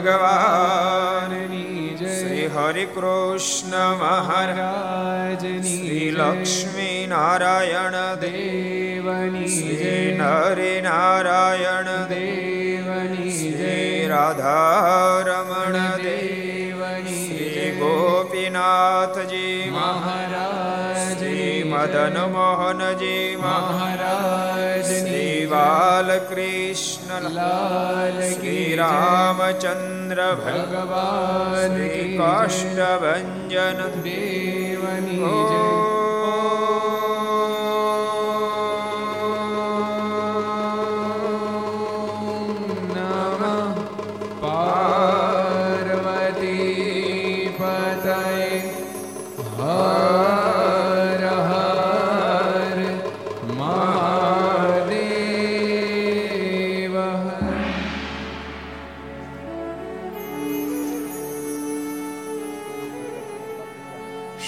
સ્વામિનારાયણ જય. શ્રી હરિ કૃષ્ણ મહારાજની શ્રી લક્ષ્મી નારાયણ દેવની જય. નરે નારાયણ દેવની જય. રાધારમણ દેવની શ્રી ગોપીનાથજી મહારાજ શ્રી મદન મોહનજી મહારાજ શ્રી બાલકૃષ્ણ લાલ શ્રી રામચંદ્ર ભગવાન કાષ્ટભન દેવની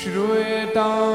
श्रूयतां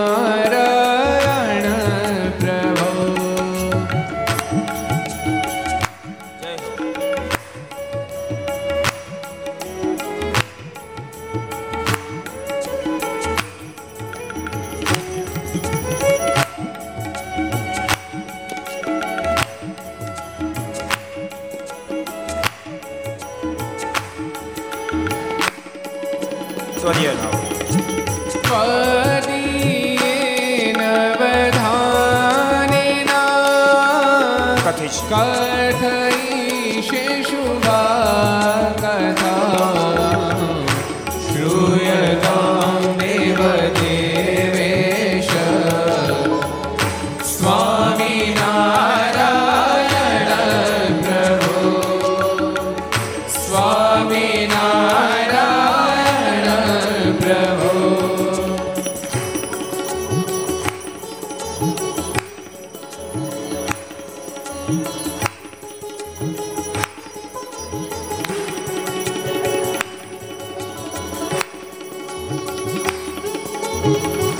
સ્વામિનારાયણ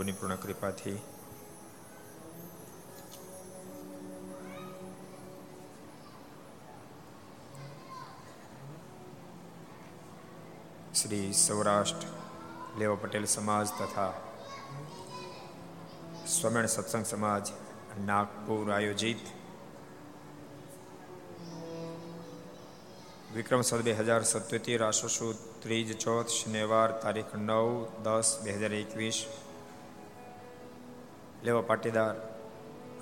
મહાપ્રભુની પૂર્ણ કૃપાથી. શ્રી સૌરાષ્ટ્ર લેવા પટેલ સમાજ તથા સ્વમેણ સત્સંગ સમાજ નાગપુર આયોજિત વિક્રમ સદ બે હજાર સત્યોતેર આશો ત્રીજ ચોથ શનિવાર તારીખ નવ દસ બે હજાર એકવીસ લેવા પાટીદાર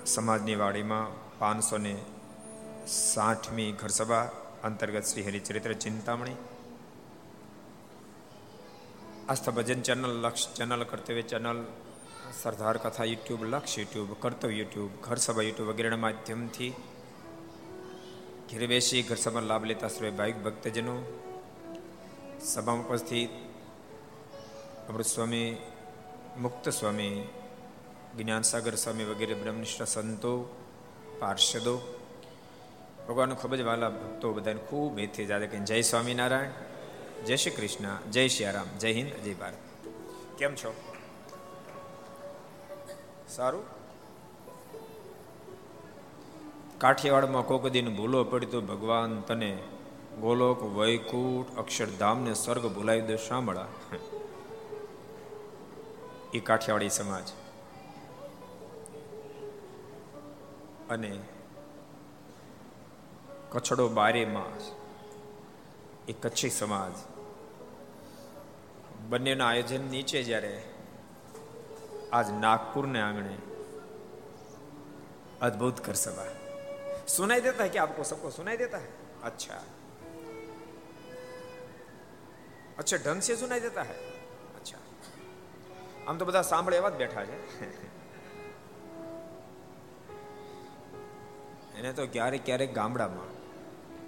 સમાજની વાડીમાં પાંચસો ને સાઠમી ઘરસભા અંતર્ગત Shri Haricharitra Chintamani, Aastha Bhajan channel, Laksh channel, Kartavya channel, Sardar Katha YouTube, Laksh YouTube, કર્તવ્ય યુટ્યુબ, ઘરસભા યુટ્યુબ વગેરેના માધ્યમથી ઘેર બેસી ઘર લાભ લેતા સર્વે ભાવિક ભક્તજનો, સભામાં ઉપસ્થિત અમૃત સ્વામી, મુક્ત સ્વામી જ્ઞાનસાગર સ્વામી વગેરે બ્રહ્મનિષ્ઠ સંતો, પાર્ષદો ભગવાન ખૂબ જ વાલા ભક્તો બધાને ખૂબ મેથી જાતે કે જય સ્વામિનારાયણ, જય શ્રી કૃષ્ણ, જય શ્રી રામ જય હિન્દ, જય ભારત. કેમ છો? સારું? કાઠિયાવાડમાં કોક દિન ભૂલો પડી તો ભગવાન તને ગોલોક, વૈકુંઠ અક્ષરધામ ને સ્વર્ગ ભૂલાવી દે, સાંભળા. એ કાઠિયાવાડી સમાજ. અને કચ્છડો બારે માસ એ કચ્છી સમાજ બંનેના આયોજન નીચે જ્યારે આજ નાગપુરને આંગણે अद्भुत कर सभा सुनाई देता है क्या आपको सबको सुनाई देता है अच्छा अच्छा ढंग से सुनाई देता है अच्छा આમ તો બધા સાંભળે એવા જ બેઠા છે એને તો ક્યારેક ક્યારેક ગામડામાં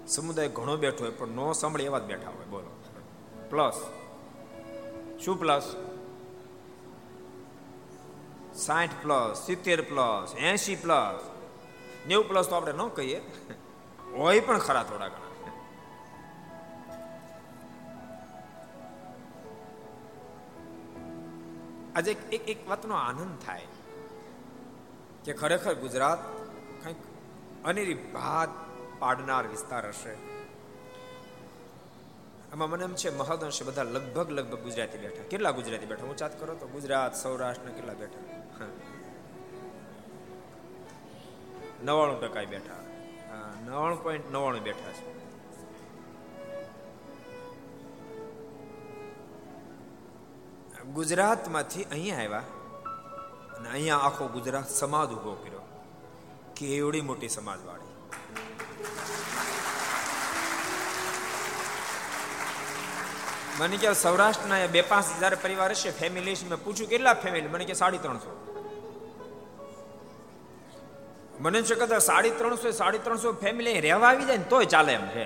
સમુદાય ઘણો બેઠો હોય, પણ નો સાંભળે એવા જ બેઠા હોય. બોલો. પ્લસ, શું પ્લસ? સાઠ પ્લસ, સિત્તેર પ્લસ એસી પ્લસ. નેવું પ્લસ તો આપણે ન કહીએ. હોય પણ ખરા થોડા ઘણા. આજે એક એક વાતનો આનંદ થાય કે ખરેખર ગુજરાત અનેરી ભાત પાડનાર વિસ્તાર હશે. આમાં મને એમ છે મહદઅંશે બધા લગભગ લગભગ ગુજરાતી બેઠા. કેટલા ગુજરાતી બેઠા? હું ચાત કરો તો ગુજરાત, સૌરાષ્ટ્ર કેટલા બેઠા? નવાણું ટકા બેઠા. નવાણું પોઈન્ટ નવાણું બેઠા છે. ગુજરાતમાંથી અહીંયા આવ્યા અને અહીંયા આખો ગુજરાત સમાજ ઊભો કર્યો. કેવડી મોટી સમાજવાળી. મને કે સૌરાષ્ટ્રના બે પાંચ હજાર પરિવાર હશે ફેમિલી મેં પૂછ્યું, કેટલા ફેમિલી મને કે સાડી ત્રણસો. મને છે કદાચ સાડી ત્રણસો સાડી ત્રણસો ફેમિલી રહેવા આવી જાય ને તોય ચાલે એમ છે.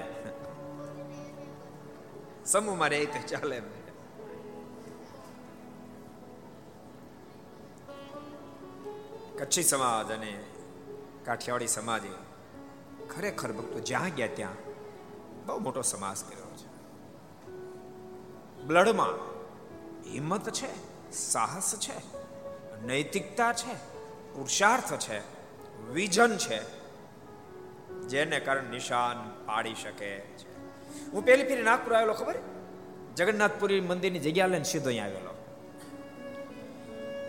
સમૂહમાં રહે તો ચાલે એમ કચ્છી સમાજ અને કાઠિયાવાડી સમાજે ખરેખર ભક્તો જ્યાં ગયા ત્યાં બહુ મોટો સમાસ કર્યો છે. બ્લડમાં હિંમત છે, સાહસ છે, નૈતિકતા છે, પુરુષાર્થ છે વિઝન છે, જેને કારણે નિશાન પાડી શકે છે. હું પહેલી ફેરી નાગપુર આવેલો, ખબર? જગન્નાથપુરી મંદિરની જગ્યા લઈને સીધો અહીં આવેલો.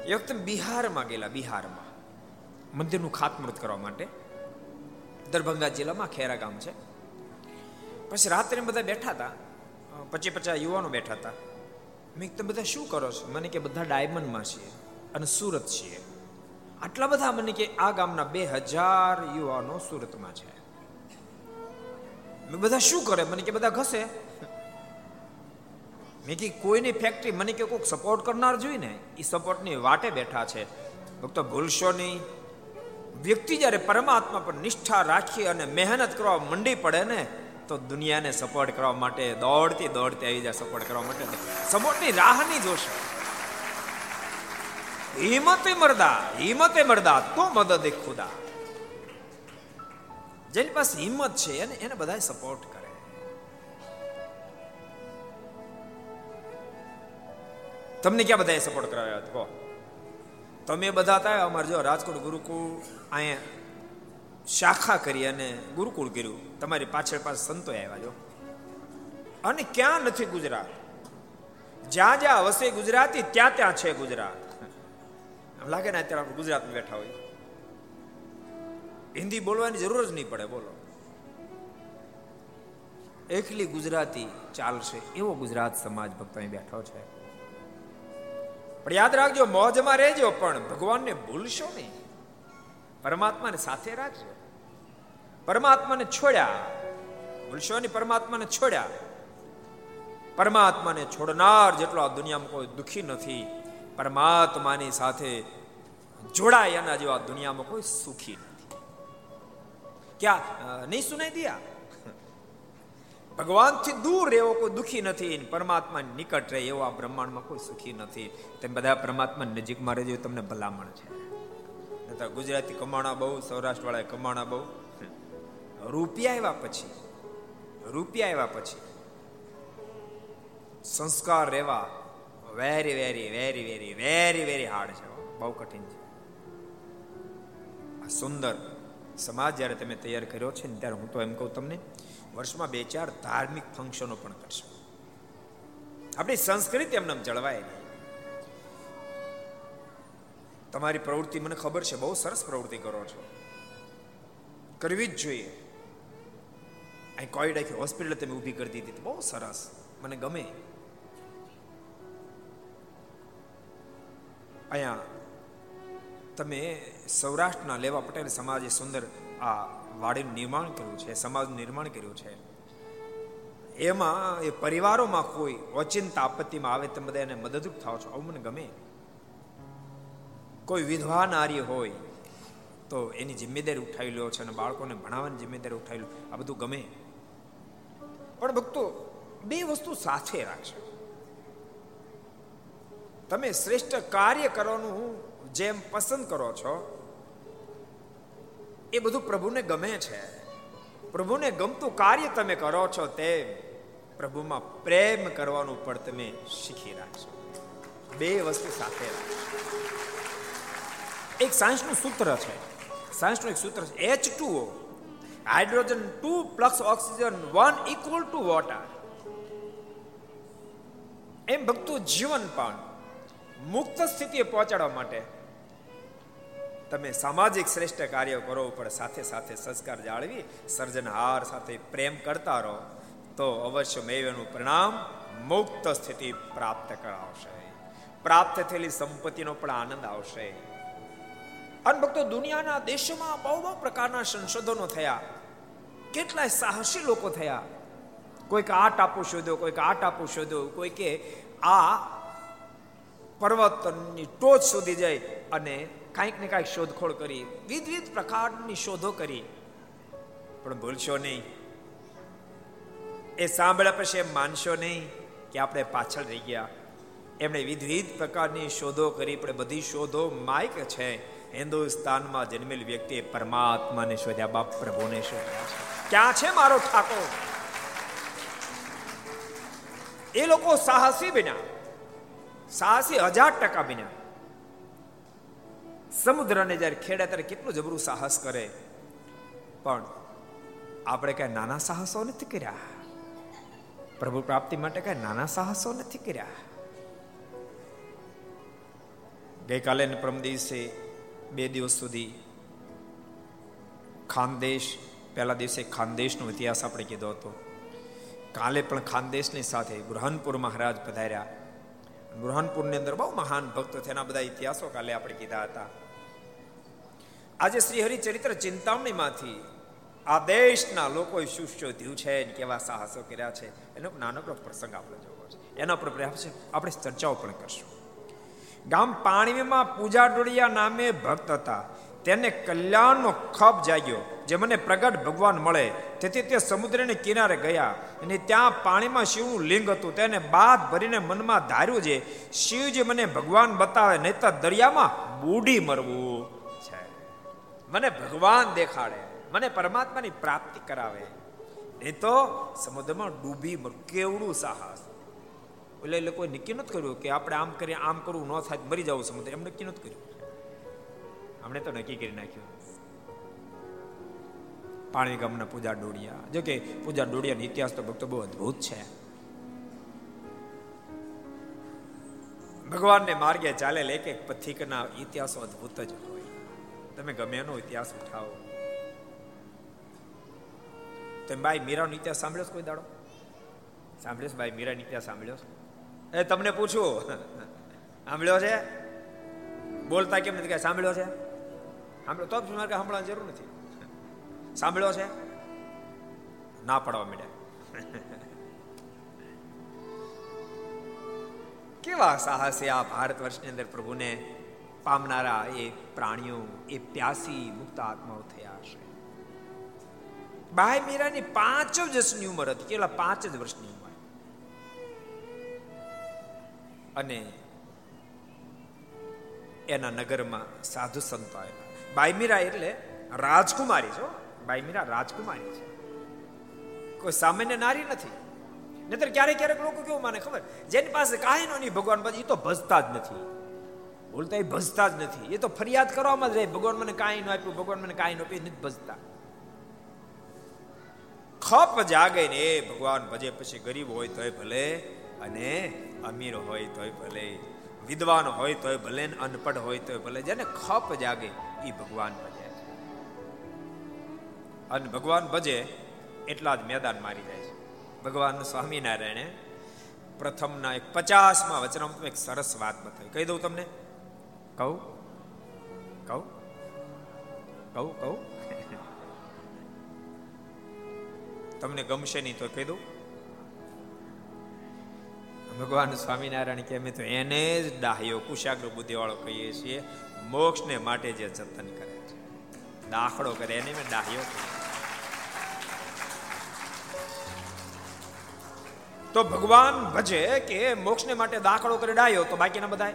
એ વખતે બિહારમાં ગયેલા, બિહારમાં. મંદિરનું ખાતમુહૂર્ત કરવા માટે. દરભંગા જિલ્લામાં ખેરા ગામ છે. પછી રાત્રે બધા બેઠા હતા. પચી પચાસ યુવાનો બેઠા હતા. મેં તમે બધા શું કરો છો? મને કે બધા ડાયમંડમાં છીએ અને સુરત છીએ. આટલા બધા મને કે આ ગામના બે હજાર યુવાનો સુરતમાં છે. મેં બધા શું કરે? મને કે બધા ઘસે. મેં કે કોઈની ફેક્ટરી મને કે કોઈક સપોર્ટ કરનાર જોઈ ને એ સપોર્ટની વાટે બેઠા છે. ભક્તો ભૂલશો નહીં. વ્યક્તિ જ્યારે પરમાત્મા પર નિષ્ઠા રાખી અને મહેનત કરવા મંડી પડે ને, તો દુનિયાને સપોર્ટ કરવા માટે દોડતી દોડતી આવી જાય સપોર્ટ કરવા માટે સપોર્ટની રાહ નહીં જોશે. હિંમતે મરદા હિંમતે મરદા, તો મદદ ખુદા. જેની પાસે હિંમત છે એને એને બધા સપોર્ટ કરે. તમને ક્યાં બધાય સપોર્ટ કરાવ્યા કહો. તમે બધા થાય અમારે જો રાજકોટ ગુરુકુળ અહીંયા શાખા કરી અને ગુરુકુળ કર્યું. તમારી પાછળ પાછળ સંતો આવ્યા જો. અને ક્યાં નથી ગુજરાત? જ્યાં જ્યાં વસે ગુજરાતી, ત્યાં ત્યાં છે ગુજરાત. લાગે ને અત્યારે આપણે ગુજરાતમાં બેઠા હોય. હિન્દી બોલવાની જરૂર જ નહીં પડે, બોલો. એકલી ગુજરાતી ચાલશે એવો ગુજરાત સમાજ ભક્ત અહીં બેઠો છે. પણ યાદ રાખજો, મોજમાં રહેજો, પણ ભગવાનને ભૂલશો નહીં. પરમાત્માને સાથે રાખજો. પરમાત્માને છોડ્યા. ભૂલશો નહીં, પરમાત્માને છોડ્યા. પરમાત્માને છોડનાર જેટલો આ દુનિયામાં કોઈ દુખી નથી. પરમાત્માની સાથે જોડાય એના જેવા દુનિયામાં કોઈ સુખી નથી. ક્યાં? નહીં સુનાઈ દિયા? ભગવાનથી દૂર રહેવો કોઈ દુખી નથી પરમાત્મા નિકટ રહે એવો આ બ્રહ્માંડમાં કોઈ સુખી નથી. તેમ બધા પરમાત્મા નજીકમાં રહેજો તમને ભલામણ છે. ગુજરાતી કમાણા બહુ સૌરાષ્ટ્ર વાળા કમાણા બહુ. રૂપિયા આવ્યા પછી, રૂપિયા આવ્યા પછી સંસ્કાર રહેવા very very very very very very hard છે. બહુ કઠિન છે. આ સુંદર સમાજ જ્યારે તમે તૈયાર કર્યો છે ને ત્યારે હું તો એમ કહું તમને વર્ષમાં બે ચાર ધાર્મિક ફંક્શનો પણ કરશો. આપણી સંસ્કૃતિ એમને જળવાય નહીં. તમારી પ્રવૃત્તિ મને ખબર છે, બહુ સરસ પ્રવૃત્તિ કરો છો. કરવી જ જોઈએ. અહીં કોઈ ડાકી હોસ્પિટલ તમે ઊભી કરી દીધી બહુ સરસ. મને ગમે. અહીંયા તમે સૌરાષ્ટ્રના લેવા પટેલ સમાજે સુંદર આ વાડીનું નિર્માણ કર્યું છે, સમાજનું નિર્માણ કર્યું છે. એમાં એ પરિવારોમાં કોઈ ઓચિંતા, આપત્તિમાં આવે તમે બધા એને મદદરૂપ થાવ છો. આવું મને ગમે. કોઈ વિધવા નારી હોય તો એની જિમ્મેદારી ઉઠાવી લો છે અને બાળકોને ભણાવવાની જિમ્મેદારી ઉઠાવી લો. આ બધું ગમે. પણ ભક્તો, બે વસ્તુ સાથે રાખશે તમે શ્રેષ્ઠ કાર્ય કરવાનું જેમ પસંદ કરો છો એ બધું પ્રભુને ગમે છે. પ્રભુને ગમતું કાર્ય તમે કરો છો તે પ્રભુમાં પ્રેમ કરવાનું પણ તમે શીખી રાખશો. બે વસ્તુ સાથે એક સાયન્સનું સૂત્ર છે. સાયન્સનું એક સૂત્ર છે. H two hydrogen two plus oxygen one equal to water. એમ ભક્તો જીવન પણ મુક્ત સ્થિતિએ પહોંચાડવા માટે તમે સામાજિક શ્રેષ્ઠ કાર્ય કરો પણ સાથે સાથે સંસ્કાર જાળવી સર્જનહાર સાથે પ્રેમ કરતા રહો, તો અવશ્ય મેવેનું પરિણામ મુક્ત સ્થિતિ પ્રાપ્ત કરાવશે. પ્રાપ્ત થયેલી સંપત્તિનો પણ આનંદ આવશે. અને ભક્તો, દુનિયાના દેશોમાં બહુ બહુ પ્રકારના સંશોધનો થયા. કેટલાય સાહસી લોકો થયા. કોઈક આ ટાપુ શોધ્યો, કોઈક આ ટાપુ શોધ્યો કોઈ કે આ પર્વતની ટોચ સુધી જાય અને કાંઈક ને કાંઈક શોધખોળ કરી, વિવિધ પ્રકારની શોધો કરી. પણ ભૂલશો નહીં. એ સાંભળ્યા પછી એમ માનશો નહીં કે આપણે પાછળ રહી ગયા. એમણે વિવિધ પ્રકારની શોધો કરી, પણ બધી શોધો માઇક છે. હિન્દુસ્તાનમાં જન્મેલ વ્યક્તિએ પરમાત્માને શોધ્યા બાપ પ્રભુને શોધ્યા છે. ક્યાં છે મારો ઠાકોર? એ લોકો સાહસી બન્યા. સાહસી હજાર ટકા બન્યા. સમુદ્રને જ્યારે ખેડે ત્યારે કેટલું જબરું સાહસ કરે. પણ આપણે કઈ નાના સાહસો નથી કર્યા. પ્રભુ પ્રાપ્તિ માટે કઈ નાના સાહસો નથી કર્યા. ગઈકાલે પરમ દિવસે બે દિવસ સુધી ખાનદેશ, પહેલા દિવસે ખાનદેશનો ઇતિહાસ આપણે કીધો હતો. કાલે પણ ખાનદેશની સાથે બૃહનપુર મહારાજ પધાર્યા. બુરહાનપુરની અંદર બહુ મહાન ભક્તો છે, એના બધા ઇતિહાસો કાલે આપણે કીધા હતા. આજે શ્રી હરિચરિત્ર ચિંતામણીમાંથી આ દેશના લોકોએ શું શોધ્યું છે કેવા સાહસો કર્યા છે, એનો નાનકડો પ્રસંગ આપણે જોવો છે. એના પર આપણે ચર્ચાઓ પણ કરશું. ગામ પાણીમાં પૂજા ડોળિયા નામે ભક્ત હતા. તેને કલ્યાણનો ખપ જાગ્યો, જે મને પ્રગટ ભગવાન મળે. તેથી તે સમુદ્રને કિનારે ગયા અને ત્યાં પાણીમાં શિવનું લિંગ હતું. તેને બાદ ભરીને મનમાં ધાર્યું છે, શિવજી મને ભગવાન બતાવે નહીં તો દરિયામાં બુડી મરવું છે. મને ભગવાન દેખાડે, મને પરમાત્માની પ્રાપ્તિ કરાવે. નહીં તો સમુદ્રમાં ડૂબી મરવું કેવડું સાહસ. એટલે લોકોએ નક્કી નથી કર્યું કે આપણે આમ કરીએ, આમ કરવું ન થાય મરી જવું સમુદ્ર. એમ નક્કી નથી કર્યું. હમણે તો નક્કી કરી નાખ્યું. પાણી ગામના પૂજા ડોડિયા જો કે પૂજા ડોડિયાનો ઇતિહાસ તો ભક્તો બહુ અદભુત છે. ભગવાનને માર્ગે ચાલેલ એક એક પથિકના ઇતિહાસો અદભુત જ હોય. તમે ગમે એનો ઇતિહાસ ઉઠાવો. તમે ભાઈ મીરાનો ઇતિહાસ સાંભળ્યો કોઈ દાડો? સાંભળ્યો ભાઈ? મીરાનો ઇતિહાસ સાંભળ્યો એ તમને પૂછું. સાંભળ્યો છે? બોલતા કેમ નથી? કઈ સાંભળ્યો છે? સાંભળ્યો તો મારે સાંભળવાની જરૂર નથી. સાંભળ્યો છે? ના પડવા માંડ્યા કેવા સાહસે આ ભારત વર્ષની અંદર પ્રભુને પામનારા એ પ્રાણીઓ, એ પ્યાસી મુક્ત આત્માઓ થયા હશે બાય મીરાની પાંચ જ વર્ષની ઉંમર હતી. કેટલા? પાંચ જ વર્ષની ઉંમર. અને એના નગરમાં સાધુ સંતો આવેલા. બાયમીરા એટલે રાજકુમારી છો બાયમીરા રાજકુમારી છે. કોઈ સામાન્ય નારી નથી. નહીતર ક્યારેક ક્યારેક લોકો કેવું માને ખબર? જેની પાસે કાંઈ નો નહીં, ભગવાન પછી તો ભજતા જ નથી. ભૂલતા એ ભજતા જ નથી. એ તો ફરિયાદ કરવામાં જ રહે. ભગવાન મને કાંઈ ન આપ્યું, ભગવાન મને કાંઈ ન આપ્યું નથી ભજતા. ખપ જાગે ને, ભગવાન ભજે પછી ગરીબ હોય તોય ભલે અને અમીર હોય તોય ભલે. વિદ્વાન હોય તોય ભલે અનપઢ હોય તોય ભલે. જેને ખપ જાગે એ ભગવાન ભજે અને ભગવાન ભજે એટલા જ મેદાન મારી જાય છે. ભગવાન સ્વામિનારાયણે પ્રથમના એક પચાસમાં વચનામાં એક સરસ વાત બતાવી. કહી દઉં તમને. કહું? કહું? કહું? કહું? તમને ગમશે નહીં તો કહી દઉં. ભગવાન સ્વામિનારાયણ કે અમે તો એને જ ડાહ્યો, કુશાગ્ર બુદ્ધિ વાળો કહીએ છીએ. મોક્ષને માટે જે જતન કરે છે. દાખલો કરે, એને મેં ડાહ્યો કહીએ તો ભગવાન ભજે કે મોક્ષને માટે દાખલો કરી ડાયો તો બાકીના બધા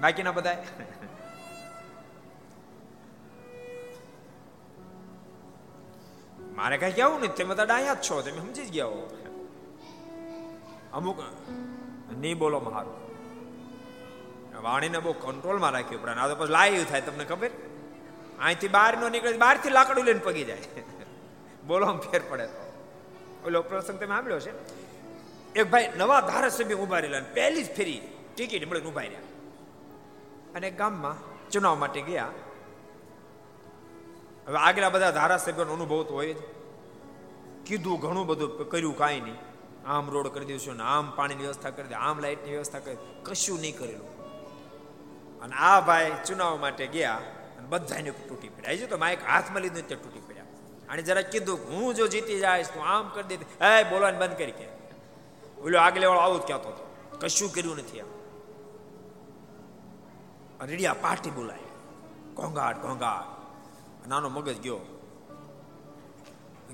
બાકીના બધા મારે કઈ કેવું નહીં તમે તો ડાયા જ છો, તમે સમજી જ ગયા હો. અમુક, નહીં બોલો મારું. વાણીને બહુ કંટ્રોલમાં રાખ્યું પણ આ તો પછી લાઈવ થાય, તમને ખબર? અહીંથી બહાર નો નીકળે બહારથી લાકડું લઈને પગી જાય. બોલો ફેર પડે તો. ઓલો પ્રસંગ તમે સાંભળ્યો છે એક ભાઈ નવા ધારાસભ્ય ઊભા રહેલા પહેલી જ ફેરી ટિકિટ મળીને ઊભા રહ્યા. અને ગામમાં ચુનાવ માટે ગયા. હવે આગલા બધા ધારાસભ્યોનો અનુભવ તો હોય જ. કીધું ઘણું બધું કર્યું કાંઈ નહીં. આમ રોડ કરી દઈશું ને આમ પાણીની વ્યવસ્થા કરી દે આમ લાઇટની વ્યવસ્થા કરી કશું નહીં કરેલું. અને આ ભાઈ ચુનાવ માટે ગયા અને બધાને તૂટી પડ્યા. હજી તો માઇક હાથમાં લીધું તે તૂટી પડ્યા. અને જરા કીધું હું જો જીતી જાય તો આમ કરી દે. હે બોલવાનું બંધ કરી કે. ઓલો આગલે વાળો આવું જ કહેતો હતો. કશું કર્યું નથી આમ રેડિયા પાર્ટી બોલાય. ઘોંઘાટ ઘોંઘાટ. નાનો મગજ ગયો.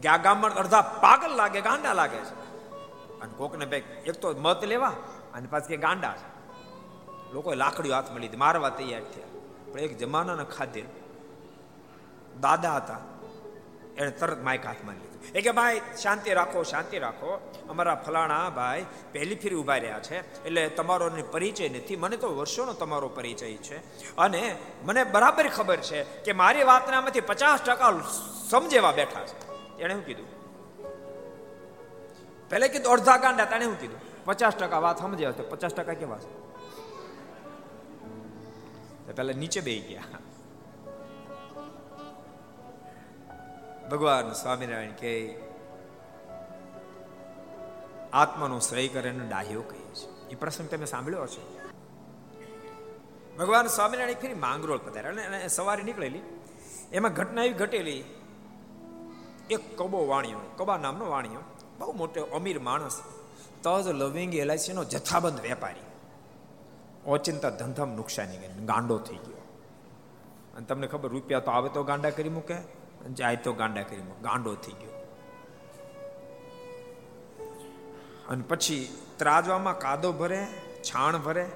કે આ ગામમાં અડધા પાગલ લાગે ગાંડા લાગે છે. અને કોકને ભાઈ, એક તો મત લેવા અને પાછી ગાંડા છે. લોકોએ લાકડીઓ હાથમાં લીધી. મારવા તૈયાર થયા. પણ એક જમાનાના ખાધે દાદા હતા. એને તરત માઇક હાથમાં લીધું. એ કે, ભાઈ, શાંતિ રાખો શાંતિ રાખો. અમારા ફલાણા ભાઈ પહેલી ફેરી ઊભા રહ્યા છે. એટલે તમારો પરિચય નથી. મને તો વર્ષોનો તમારો પરિચય છે. અને મને બરાબર ખબર છે કે મારી વાતનામાંથી પચાસ ટકા સમજેવા બેઠા છે. એણે શું કીધું? પહેલે કીધું, અડધા ગાંડા. તાણે શું કીધું? પચાસ ટકા વાત સમજ્યા તો પચાસ ટકા કેવા છે? પેલા નીચે બે ગયા. ભગવાન સ્વામિનારાયણ કે આત્માનો શ્રેય કરે અને ડાહ્યો કહે છે. એ પ્રસંગ તમે સાંભળ્યો છે ભગવાન સ્વામિનારાયણ ફરી માંગરોળ પધાર્યા અને સવારે નીકળેલી. એમાં ઘટના એવી ઘટેલી, એક કબો વાણિયો, કબા નામનો વાણિયો, બહુ મોટો અમીર માણસ, તજ લવિંગ એલઆઈસીનો જથ્થાબંધ વેપારી. ઓચિંતા ધંધામાં નુકસાની ગઈ. ગાંડો થઈ ગયો. અને તમને ખબર, રૂપિયા તો આવે તો ગાંડા કરી મૂકે જાય તો ગાંડા કરી મૂકે. ગાંડો થઈ ગયો. અને પછી ત્રાજવામાં કાદો ભરે, છાણ ભરે,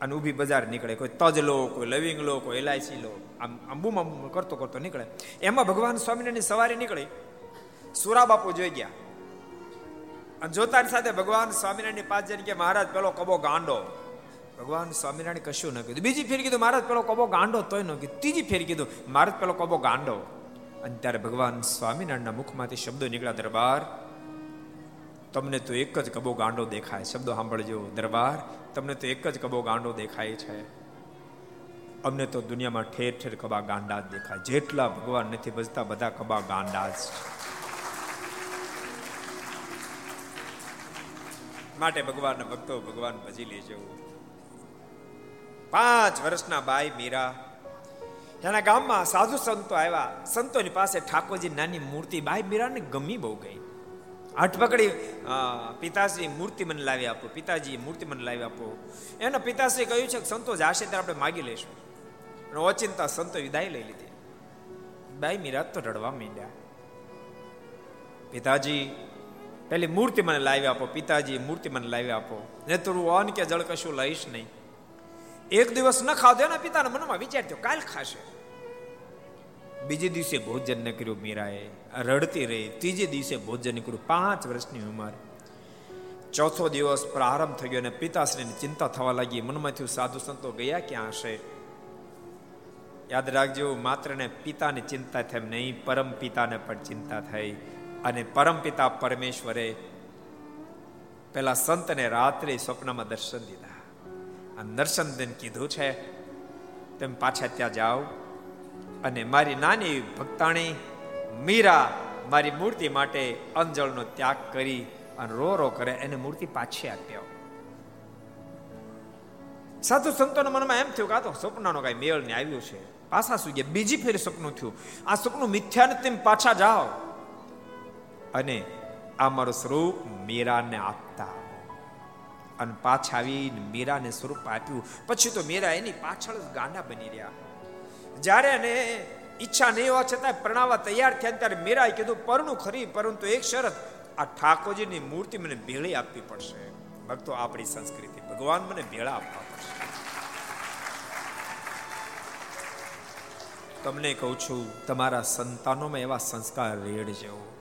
અને ઊભી બજાર નીકળે. કોઈ તજ લો કોઈ લવિંગ લો કોઈ એલઆઈસી લો આમ અંબુમ કરતો કરતો નીકળે. એમાં ભગવાન સ્વામિનારાયણ સવારે નીકળી. સુરા બાપુ જોઈ ગયા. અને જોતાની સાથે ભગવાન સ્વામિનારાયણ પાસે જણ કે મહારાજ, પેલો કબો ગાંડો. ભગવાન સ્વામિનારાયણ કશું ન કીધું. બીજી ફેર કીધું મહારાજ પેલો કબો ગાંડો તોય ન કીધું. ત્રીજી ફેર કીધું મહારાજ પેલો કબો ગાંડો. અને ત્યારે ભગવાન સ્વામિનારાયણના મુખમાંથી શબ્દો નીકળ્યા, દરબાર, તમને તો એક જ કબો ગાંડો દેખાય. શબ્દો સાંભળજો, દરબાર, તમને તો એક જ કબો ગાંડો દેખાય છે. અમને તો દુનિયામાં ઠેર ઠેર કબા ગાંડા જ દેખાય. જેટલા ભગવાન નથી ભજતા બધા કબા ગાંડા જ માટે ભગવાનના ભક્તો ભગવાન ભજી લેજો. પાંચ વર્ષના બાઈ મીરા. એના ગામમાં સાધુ સંતો આવ્યા. સંતોની પાસે ઠાકોરજી નાની મૂર્તિ બાઈ મીરાને ગમી બહુ ગઈ. પકડી પિતાશ્રી મૂર્તિ મને લાવી આપો પિતાજી મૂર્તિ મને લાવી આપો. એના પિતાશ્રી કહ્યું છે કે સંતો જાશે ત્યારે આપણે માગી લઈશું. અને ઓચિંતા સંતો વિદાય લઈ લીધી. બાઈ મીરા તો રડવા માંડ્યા. પિતાજી, પેલી મૂર્તિ મને લાવી આપો પિતાજી મૂર્તિ મને લાવી આપો. ને તું અન્ન કે જળ કશું લઈશ નહીં. એક દિવસ ન ખાધો એના પિતાના મનમાં વિચાર થયો, કાલ ખાશે. બીજે દિવસે ભોજન ન કર્યું મીરાએ, રડતી રહી. ત્રીજે દિવસે ભોજન કર્યું પાંચ વર્ષની ઉંમર. ચોથો દિવસ પ્રારંભ થઈ ગયો અને પિતાશ્રીને ચિંતા થવા લાગી. મનમાં થયું, સાધુ સંતો ગયા ક્યાં હશે? યાદ રાખજો માત્ર ને પિતાની ચિંતા થઈ નહીં, પરમ પિતાને પણ ચિંતા થઈ. અને પરમ પિતા પરમેશ્વરે પેલા સંતને રાત્રે સ્વપ્નમાં દર્શન દીધા. દર્શન દઈને કીધું છે, તેમ પાછા ત્યાં જાઓ અને મારી નાની ભક્તાણી મીરા મારી મૂર્તિ માટે અંજળનો ત્યાગ કરી અને રો રો કરે, એને મૂર્તિ પાછી આપ્યો. સાધુ સંતોના મનમાં એમ થયું કે આ તો સપનાનો કઈ મેળ ને આવ્યું છે. પાછા સુઈ ગયા બીજી ફેરી સપનું થયું. આ સપનું મિથ્યા ને તેમ પાછા જાઓ. અને આ મારું સ્વરૂપ મીરાને આપતા. અને પાછા આવીને મીરાને સ્વરૂપ આપ્યું. પછી તો મીરા એની પાછળ જ ગાંડા બની રહ્યા. જ્યારે એને ઈચ્છા નહીં હોવા છતાં પ્રણાવવા તૈયાર થયા ત્યારે મીરાએ કીધું, પરણું ખરી, પરંતુ એક શરત, આ ઠાકોરજીની મૂર્તિ મને ભેળી આપવી પડશે. ભક્તો આપણી સંસ્કૃતિ. ભગવાન મને ભેળા આપવા પડશે. તમને કહું છું, તમારા સંતાનોમાં એવા સંસ્કાર રેડજો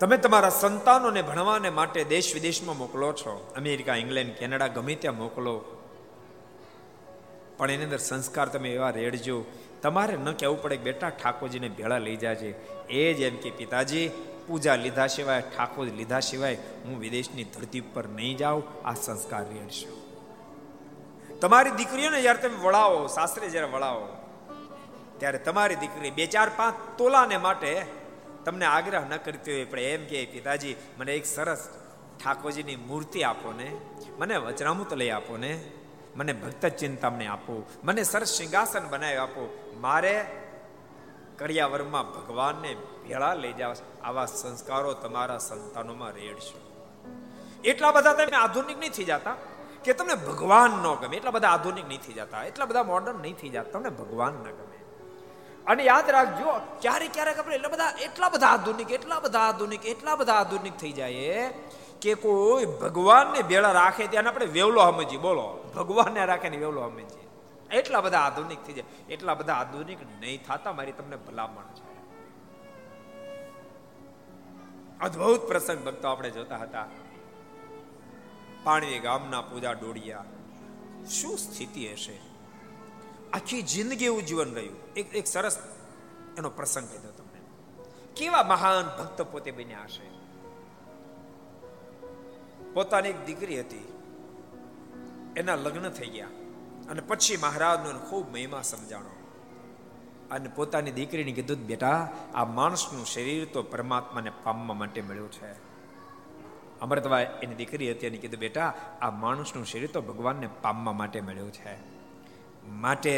તમે તમારા સંતાનોને ભણવાને માટે દેશ વિદેશમાં મોકલો છો. અમેરિકા, ઇંગ્લેન્ડ, કેનેડા ગમે ત્યાં મોકલો. પણ એની અંદર સંસ્કાર તમે એવા રેડજો. તમારે ન કહેવું પડે બેટા ઠાકોરજીને ભેળા લઈ જાજે. એ જ એમ કે પિતાજી, પૂજા લીધા સિવાય, ઠાકોર લીધા સિવાય હું વિદેશની ધરતી પર નહીં જાઉં. આ સંસ્કાર રેડશો તમારી દીકરીઓને જ્યારે તમે વળાવો, સાસરે જ્યારે વળાવો, ત્યારે તમારી દીકરી બે ચાર પાંચ તોલાને માટે તમને આગ્રહ ન કરતી હોય, પણ એમ કે પિતાજી, મને એક સરસ ઠાકોરજીની મૂર્તિ આપો ને, મને વચનામૃત લઈ આપો ને, મને ભક્ત ચિંતામણી આપો, મને સરસ સિંહાસન બનાવી આપો, મારે કડિયાવરમાં ભગવાનને ભેળા લઈ જાવ, આવા સંસ્કારો તમારા સંતાનોમાં રેડશો. એટલા બધા તમે આધુનિક નહીં થઈ જતા કે તમને ભગવાન ન ગમે. એટલા બધા આધુનિક નહીં થઈ જતા. એટલા બધા મોડર્ન નહીં થઈ જતા. તમને ભગવાન ન ગમે. અને યાદ રાખજો, ક્યારેક ક્યારેક આપણે એટલા બધા એટલા બધા આધુનિક, એટલા બધા આધુનિક, એટલા બધા આધુનિક થઈ જાય કે કોઈ ભગવાનને ભેળા રાખે ત્યાં આપણે વેવલો સમજીએ. બોલો, ભગવાનને રાખે ને વેવલો સમજીએ. એટલા બધા આધુનિક થઈ જાય. એટલા બધા આધુનિક નહીં થતા, મારી તમને ભલામણ છે. અદ્ભુત પ્રસંગ ભક્તો આપણે જોતા હતા. પાણી ગામના પૂજા ડોડિયા શું સ્થિતિ હશે? આખી જિંદગી એવું જીવન રહ્યું. એક એક સરસ એનો પ્રસંગ કીધો તમને. કેવા મહાન ભક્ત પોતે બન્યા હશે. પોતાની એક દીકરી હતી. એના લગ્ન થઈ ગયા. અને પછી મહારાજનો ખૂબ મહિમા સમજાણો. અને પોતાની દીકરીને કીધું, બેટા, આ માણસનું શરીર તો પરમાત્માને પામવા માટે મળ્યું છે. અમૃતભાઈ એની દીકરી હતી એને કીધું, બેટા, આ માણસનું શરીર તો ભગવાનને પામવા માટે મળ્યું છે. માટે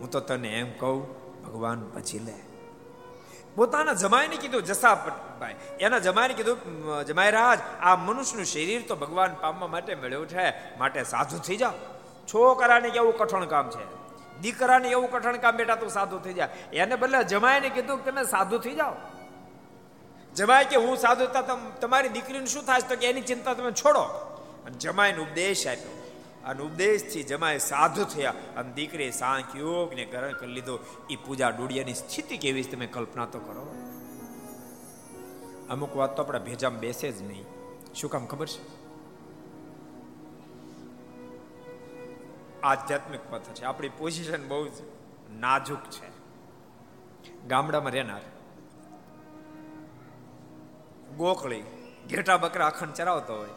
હું તો તને એમ કહું, ભગવાન પછી લે. પોતાના જમાઈને કીધું જસાભાઈ એના જમાઈને કીધું જમાઈરાજ આ મનુષ્યનું શરીર તો ભગવાન પામવા માટે મળ્યું છે, માટે સાધુ થઈ જાઓ છોકરાને કેવું કઠણ કામ છે? દીકરાને એવું કઠણ કામ, બેટા, તું સાધુ થઈ જાય એને બદલે જમાઈને કીધું કે તમે સાધુ થઈ જાઓ. જમાય કે હું સાધુ તમારી દીકરીને શું થાય તો કે એની ચિંતા તમે છોડો. અને જમાઈને ઉપદેશ આપ્યો. અને ઉપદેશથી જમાય સાધુ થયા. અને દીકરી સાંખ યોગ ને ગ્રહણ કરી લીધો. એ પૂજા ડોડિયાની સ્થિતિ કેવી તમે કલ્પના તો કરો. અમુક વાત તો આપણા ભેજામાં બેસે જ નહીં. શું કામ ખબર છે? આધ્યાત્મિક પથ છે. આપણી પોઝિશન બહુ જ નાજુક છે. ગામડામાં રહેનાર ગોખળી ઘેટા બકરા અખંડ ચરાવતો હોય.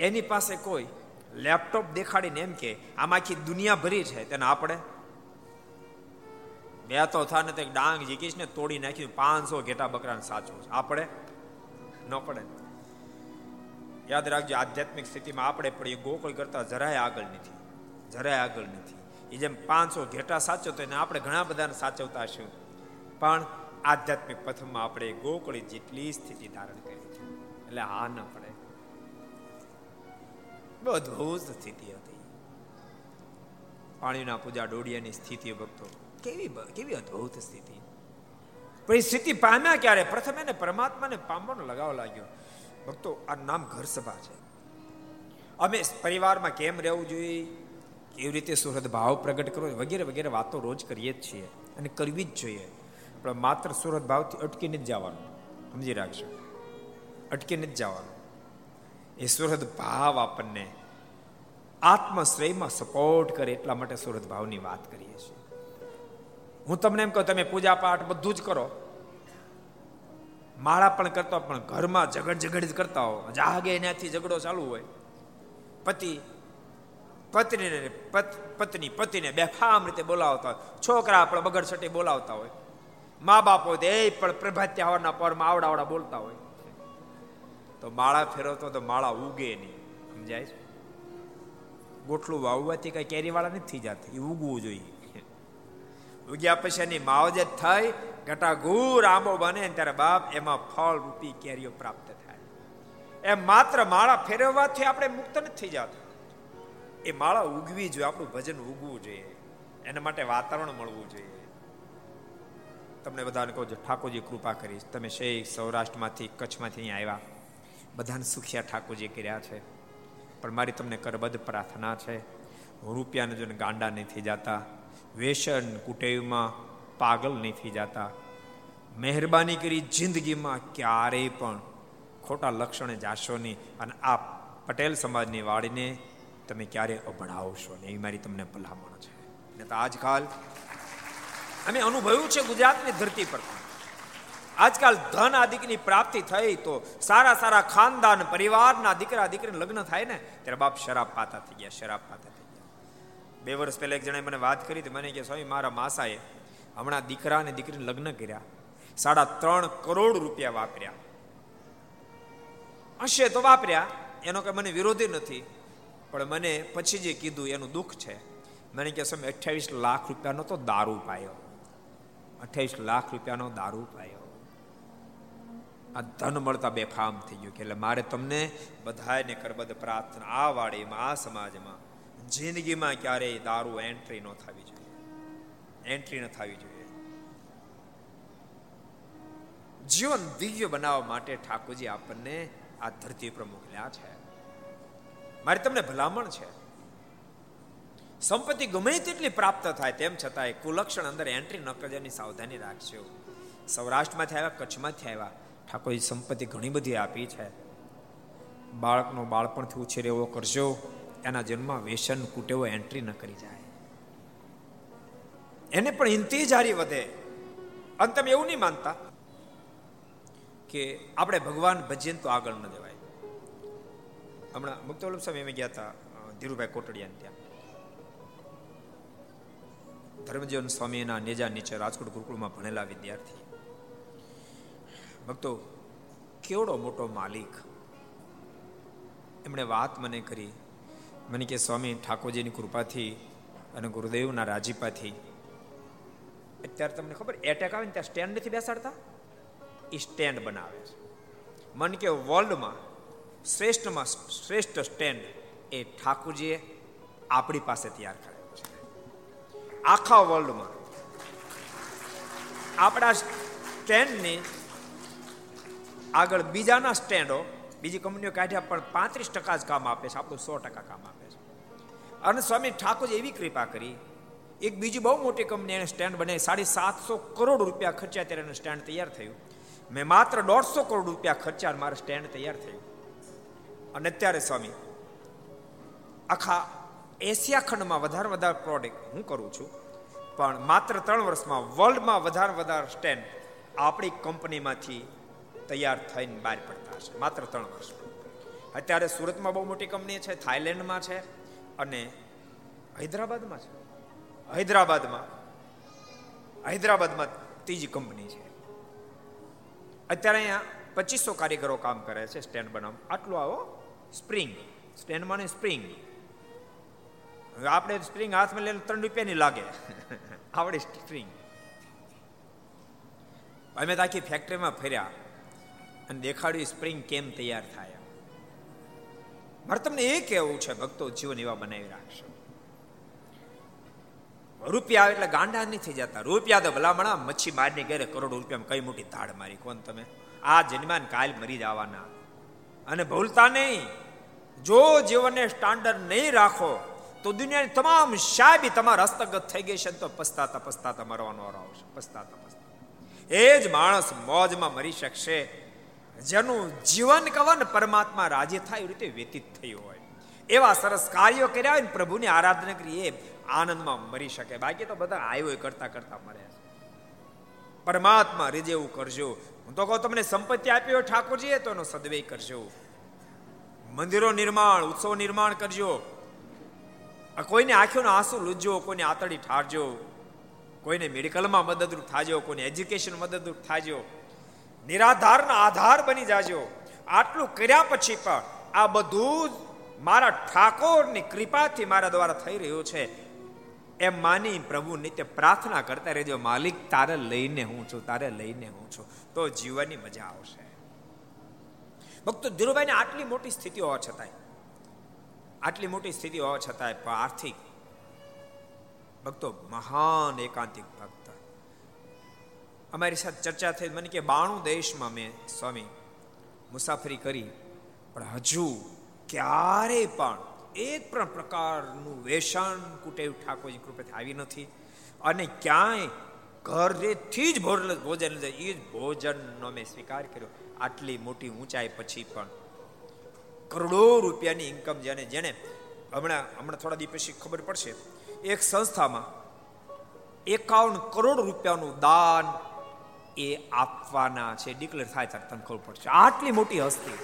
એની પાસે કોઈ લેપટોપ દેખાડીને એમ કે આમાં આખી દુનિયા ભરી છે, તેને આપણે. બે તો થાને તો ડાંગ જીકીશ ને તોડી નાખ્યું, પાંચસો ઘેટા બકરાને સાચું છે. આપણે? ન પડે. યાદ રાખજો, આધ્યાત્મિક સ્થિતિમાં આપણે પડીએ ગોકુળ કરતા જરાય આગળ નથી. જરાય આગળ નથી. એ જેમ પાંચસો ઘેટા સાચો તો એને આપણે ઘણા બધાને સાચવતા હશું. પણ આધ્યાત્મિક પથમાં આપણે ગોકળી જેટલી સ્થિતિ ધારણ કરી છે. એટલે હા ન પડે. બહુ અદભુત સ્થિતિ હતી. પાણીના પૂજા, ડોડિયાની સ્થિતિ ભક્તો, કેવી કેવી અદભુત સ્થિતિ. પણ સ્થિતિ પામ્યા ક્યારે? પ્રથમ એને પરમાત્માને પામવાનો લગાવ લાગ્યો. ભક્તો, આ નામ ઘર સભા છે. અમે પરિવારમાં કેમ રહેવું જોઈએ? કેવી રીતે સુરત ભાવ પ્રગટ કરવો વગેરે વગેરે વાતો રોજ કરીએ જ છીએ અને કરવી જ જોઈએ. પણ માત્ર સુરત ભાવથી અટકીને જ જવાનું. સમજી રાખજો. અટકીને જ જવાનું. એ સુરત ભાવ આપણને આત્મશ્રેયમાં સપોર્ટ કરે એટલા માટે સુરત ભાવની વાત કરીએ છીએ. હું તમને એમ કહું, તમે પૂજા પાઠ બધું જ કરો. માળા પણ કરતા પણ ઘરમાં ઝઘડ ઝઘડ જ કરતા હો જાગે એનાથી ઝઘડો ચાલુ હોય. પતિ પત્નીને પત્ની, પતિને બેફામ રીતે બોલાવતા હોય. છોકરા આપણે બગડ છટી બોલાવતા હોય. મા બાપ હોય એ પણ પ્રભાત્યા હવાના પરમાં આવડા આવડા બોલતા હોય. તો માળા ફેરવતો તો માળા ઉગે નહીં. સમજાય છે? ગોઠલું વાવવાથી કઈ કેરીવાળા નથી જતા. એ ઉગવું જોઈએ. ઉગ્યા પછી એની માવજત થઈ, ઘટાઘૂર આંબો બને ત્યારે બાપ એમાં ફળ રૂપી કેરીઓ પ્રાપ્ત થાય. એમ માત્ર માળા ફેરવવાથી આપણે મુક્ત નથી જતા. એ માળા ઉગવી જોઈએ, આપણું ભજન ઉગવું જોઈએ. એના માટે વાતાવરણ મળવું જોઈએ. તમને બધાને કહું છું, ઠાકોરજી કૃપા કરીશ. તમે શેખ સૌરાષ્ટ્રમાંથી, કચ્છમાંથી અહીંયા આવ્યા. બધાને સુખિયા ઠાકોરજી કર્યા છે. પણ મારી તમને કરબદ્ધ પ્રાર્થના છે. રૂપિયાને જોઈને ગાંડા નહીં થઈ જતા. વેસન કુટેવમાં પાગલ નહીં થઈ જતા. મહેરબાની કરી જિંદગીમાં ક્યારેય પણ ખોટા લક્ષણે જાશો નહીં. અને આ પટેલ સમાજની વાડીને તમે ક્યારે અભડાવશો નહીં. એ મારી તમને ભલામણ છે. ને તો આજકાલ અમે અનુભવ્યું છે ગુજરાતની ધરતી પર આજકાલ ધન આદિકની પ્રાપ્તિ થઈ તો સારા સારા ખાનદાન પરિવારના દીકરા દીકરીને લગ્ન થાય ને, ત્યારે બાપ શરાબ પાતા થઈ ગયા, શરાબ પાતા થઈ ગયા. બે વર્ષ પહેલા એક જણાએ મને વાત કરી મને કે, સ્વામી, મારા માસાએ હમણાં દીકરા અને દીકરીને લગ્ન કર્યા. સાડા ત્રણ કરોડ રૂપિયા વાપર્યા. હશે તો વાપર્યા. એનો કઈ મને વિરોધી નથી. પણ મને પછી જે કીધું, એનું દુઃખ છે. મને કે સમય અઠ્યાવીસ લાખ રૂપિયાનો તો દારૂ પાયો. અઠ્યાવીસ લાખ રૂપિયાનો દારૂ પાયો. આ ધન મળતા બેફામ થઈ ગયું એટલે મારે તમને બધાને કરબદ પ્રાર્થના, આ વાડીમાં, આ સમાજમાં, જિંદગીમાં ક્યારેય દારૂ એન્ટ્રી ન થવી જોઈએ. એન્ટ્રી ન થવી જોઈએ. જીવન દિવ્ય બનાવવા માટે ઠાકોરજી આપણને આ ધરતી પર મોકલ્યા છે. મારી તમને ભલામણ છે. સંપત્તિ ગમે તેટલી પ્રાપ્ત થાય તેમ છતાંય કુલક્ષણ અંદર એન્ટ્રી ન કરવાની સાવધાની રાખજો. સૌરાષ્ટ્રમાંથી આવ્યા, કચ્છમાંથી આવ્યા ઠાકોરજી સંપત્તિ ઘણી બધી આપી છે. બાળકનો બાળપણથી ઉછેર એવો કરજો, એના જન્મમાં વ્યસન કુટેવો એન્ટ્રી ન કરી જાય. એને પણ ઇંતજારી વધે. અને તમે એવું નહીં માનતા કે આપણે ભગવાન ભજન તો આગળ ન જવાય. હમણાં મુક્તવલ્લભ સ્વામી અમે ગયા હતા ધીરુભાઈ કોટડિયા ત્યાં. ધર્મજીવન સ્વામીના નેજા નીચે રાજકોટ ગુરુકુળમાં ભણેલા વિદ્યાર્થી. ભક્તો, કેવડો મોટો માલિક? એમણે વાત મને કરી. મને કે, સ્વામી, ઠાકોરજીની કૃપાથી અને ગુરુદેવના રાજીપાથી. અત્યારે તમને ખબર એટેક આવે ને ત્યાં સ્ટેન્ડ નથી બેસાડતા? એ સ્ટેન્ડ બનાવે છે. મન કે વર્લ્ડમાં શ્રેષ્ઠમાં શ્રેષ્ઠ સ્ટેન્ડ એ ઠાકોરજીએ આપણી પાસે તૈયાર કરેલું છે. આખા વર્લ્ડમાં આપણા સ્ટેન્ડની આગળ બીજાના સ્ટેન્ડો, બીજી કંપનીઓ કાઢ્યા, પણ પાંત્રીસ ટકા જ કામ આપે છે, આપણું સો ટકા કામ આપે છે. અને સ્વામી ઠાકોર એવી કૃપા કરી, એક બીજી બહુ મોટી કંપની એને સ્ટેન્ડ બને સાડી સાતસો કરોડ રૂપિયા ખર્ચ્યા ત્યારે એનું સ્ટેન્ડ તૈયાર થયું. મેં માત્ર દોઢસો કરોડ રૂપિયા ખર્ચ્યા મારું સ્ટેન્ડ તૈયાર થયું. અને અત્યારે સ્વામી, આખા એશિયા ખંડમાં વધારે વધારે પ્રોડક્ટ હું કરું છું, પણ માત્ર ત્રણ વર્ષમાં વર્લ્ડમાં વધારે વધારે સ્ટેન્ડ આપણી કંપનીમાંથી તૈયાર થઈને બહાર પડતા હશે. માત્ર ત્રણ વર્ષ અત્યારે સુરતમાં બહુ મોટી કંપની છે થાઈલેન્ડમાં છે અને હૈદરાબાદમાં છે. હૈદરાબાદમાં હૈદરાબાદમાં ત્રીજી કંપની છે. અત્યારે અહીંયા પચીસો કારીગરો કામ કરે છે સ્ટેન્ડ બનાવ આટલું આવો, સ્પ્રિંગ. સ્ટેન્ડમાં ને સ્પ્રિંગ. આપણે સ્પ્રિંગ હાથમાં લઈને ત્રણ રૂપિયાની લાગે. આવડે સ્પ્રિંગ. અમે તો આખી ફેક્ટરીમાં ફર્યા. અને દેખાડ્યું સ્પ્રિંગ કેમ તૈયાર થાય? મારે તમને એ કહેવું છે, ભક્તો જીવન એવા બનાવી રાખશો. રૂપિયા એટલે ગાંડા નથી જતા. રૂપિયા તો ભલામણા, મચ્છી મારની ઘરે કરોડ રૂપિયા કઈ મોટી ધાડ મારી. કોણ તમે? આ જન્માન કાલ મરી જવાના. અને ભૂલતા નહીં. જો જીવનને સ્ટાન્ડર્ડ નહીં રાખો, તો દુનિયાની તમામ શાયબી તમારા હસ્તગત થઈ ગઈ છે તો પસ્તાતા પસ્તાતા મરવાનો આવશે. પસ્તાતા પસ્તાતા એ જ માણસ મોજમાં મરી શકશે. જેનું જીવન કવન પરમાત્મા રાજી થાય એ રીતે વ્યતીત થયું હોય. એવા સરસ કાર્યો કર્યા હોય ને પ્રભુની આરાધના કરી, એ આનંદમાં મરી શકે. બાકી તો બધા આવ્યો કરતા કરતા મરે પરમાત્મા રીજેવું કરજો. હું તો કહું તમને સંપત્તિ આપી હોય ઠાકોરજીએ તો એનો સદવે કરજો. મંદિરો નિર્માણ, ઉત્સવ નિર્માણ કરજો. કોઈને આંખોનો આંસુ લૂજજો, કોઈને આતડી ઠારજો. કોઈને મેડિકલમાં મદદરૂપ થાજો, કોઈને એજ્યુકેશન મદદરૂપ થાજો. નિરાધારના આધાર બની જાજો. આટલું કર્યા પછી પણ આ બધું જ મારા ઠાકોરની કૃપાથી મારા દ્વારા થઈ રહ્યું છે. એમ માની પ્રભુ નિત્ય પ્રાર્થના કરતા રહેજો, માલિક, તારે લઈને હું છું, તારે લઈને હું છું. તો જીવવાની મજા આવશે. ભક્તો, ધીરુભાઈને આટલી મોટી સ્થિતિ હોવા છતાંય, આટલી મોટી સ્થિતિ હોવા છતાંય પણ આર્થિક, ભક્તો, મહાન એકાંતિક ભક્ત અમારી સાથે ચર્ચા થઈ. મને કે બાણું દેશમાં મેં સ્વામી મુસાફરી કરી. પણ હજુ ક્યારે પણ એક પણ પ્રકારનું વેસણ કુટેવ ઠાકોરજી કૃપેથી આવી નથી. અને ક્યાંય ઘરેથી જ ભોજન એ જ ભોજનનો મેં સ્વીકાર કર્યો. આટલી મોટી ઊંચાઈ પછી પણ કરોડો રૂપિયાની ઇન્કમ જેને જેને હમણાં હમણાં થોડા દિવસ પછી ખબર પડશે. એક સંસ્થામાં એકાવન કરોડ રૂપિયાનું દાન એ આપવાના છે ડિક્લેર થાય ત્યારે તમને ખબર પડશે. આટલી મોટી હસ્તી.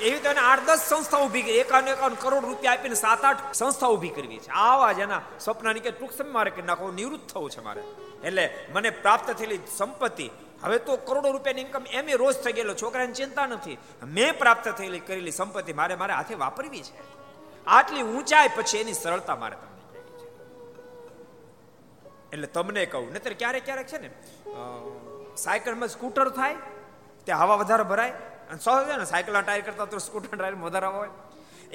એવી તો આઠ દસ સંસ્થા ઊભી કરી એકાવન એકાવન કરોડ રૂપિયા આપીને સાત આઠ સંસ્થા ઊભી કરવી છે. આવા જ એના સપનાની કે ટૂંક સમય મારે કરી નાખો, નિવૃત્ત થવું છે મારે. એટલે મને પ્રાપ્ત થયેલી સંપત્તિ, હવે તો કરોડો રૂપિયાની ઇન્કમ એમ રોજ થઈ ગયેલો, છોકરાની ચિંતા નથી. મેં પ્રાપ્ત થયેલી કરેલી સંપત્તિ મારે મારે હાથે વાપરવી છે. આટલી ઊંચાઈ પછી એની સરળતા મારે તમને એટલે તમને કહું, નહીતર ક્યારેક ક્યારેક છે ને સાયકલમાં સ્કૂટર થાય તે હવા વધારે ભરાય, અને સહજ છે ને સાયકલના ટાયર કરતા તો સ્કૂટર ટાયર વધારે હવા હોય.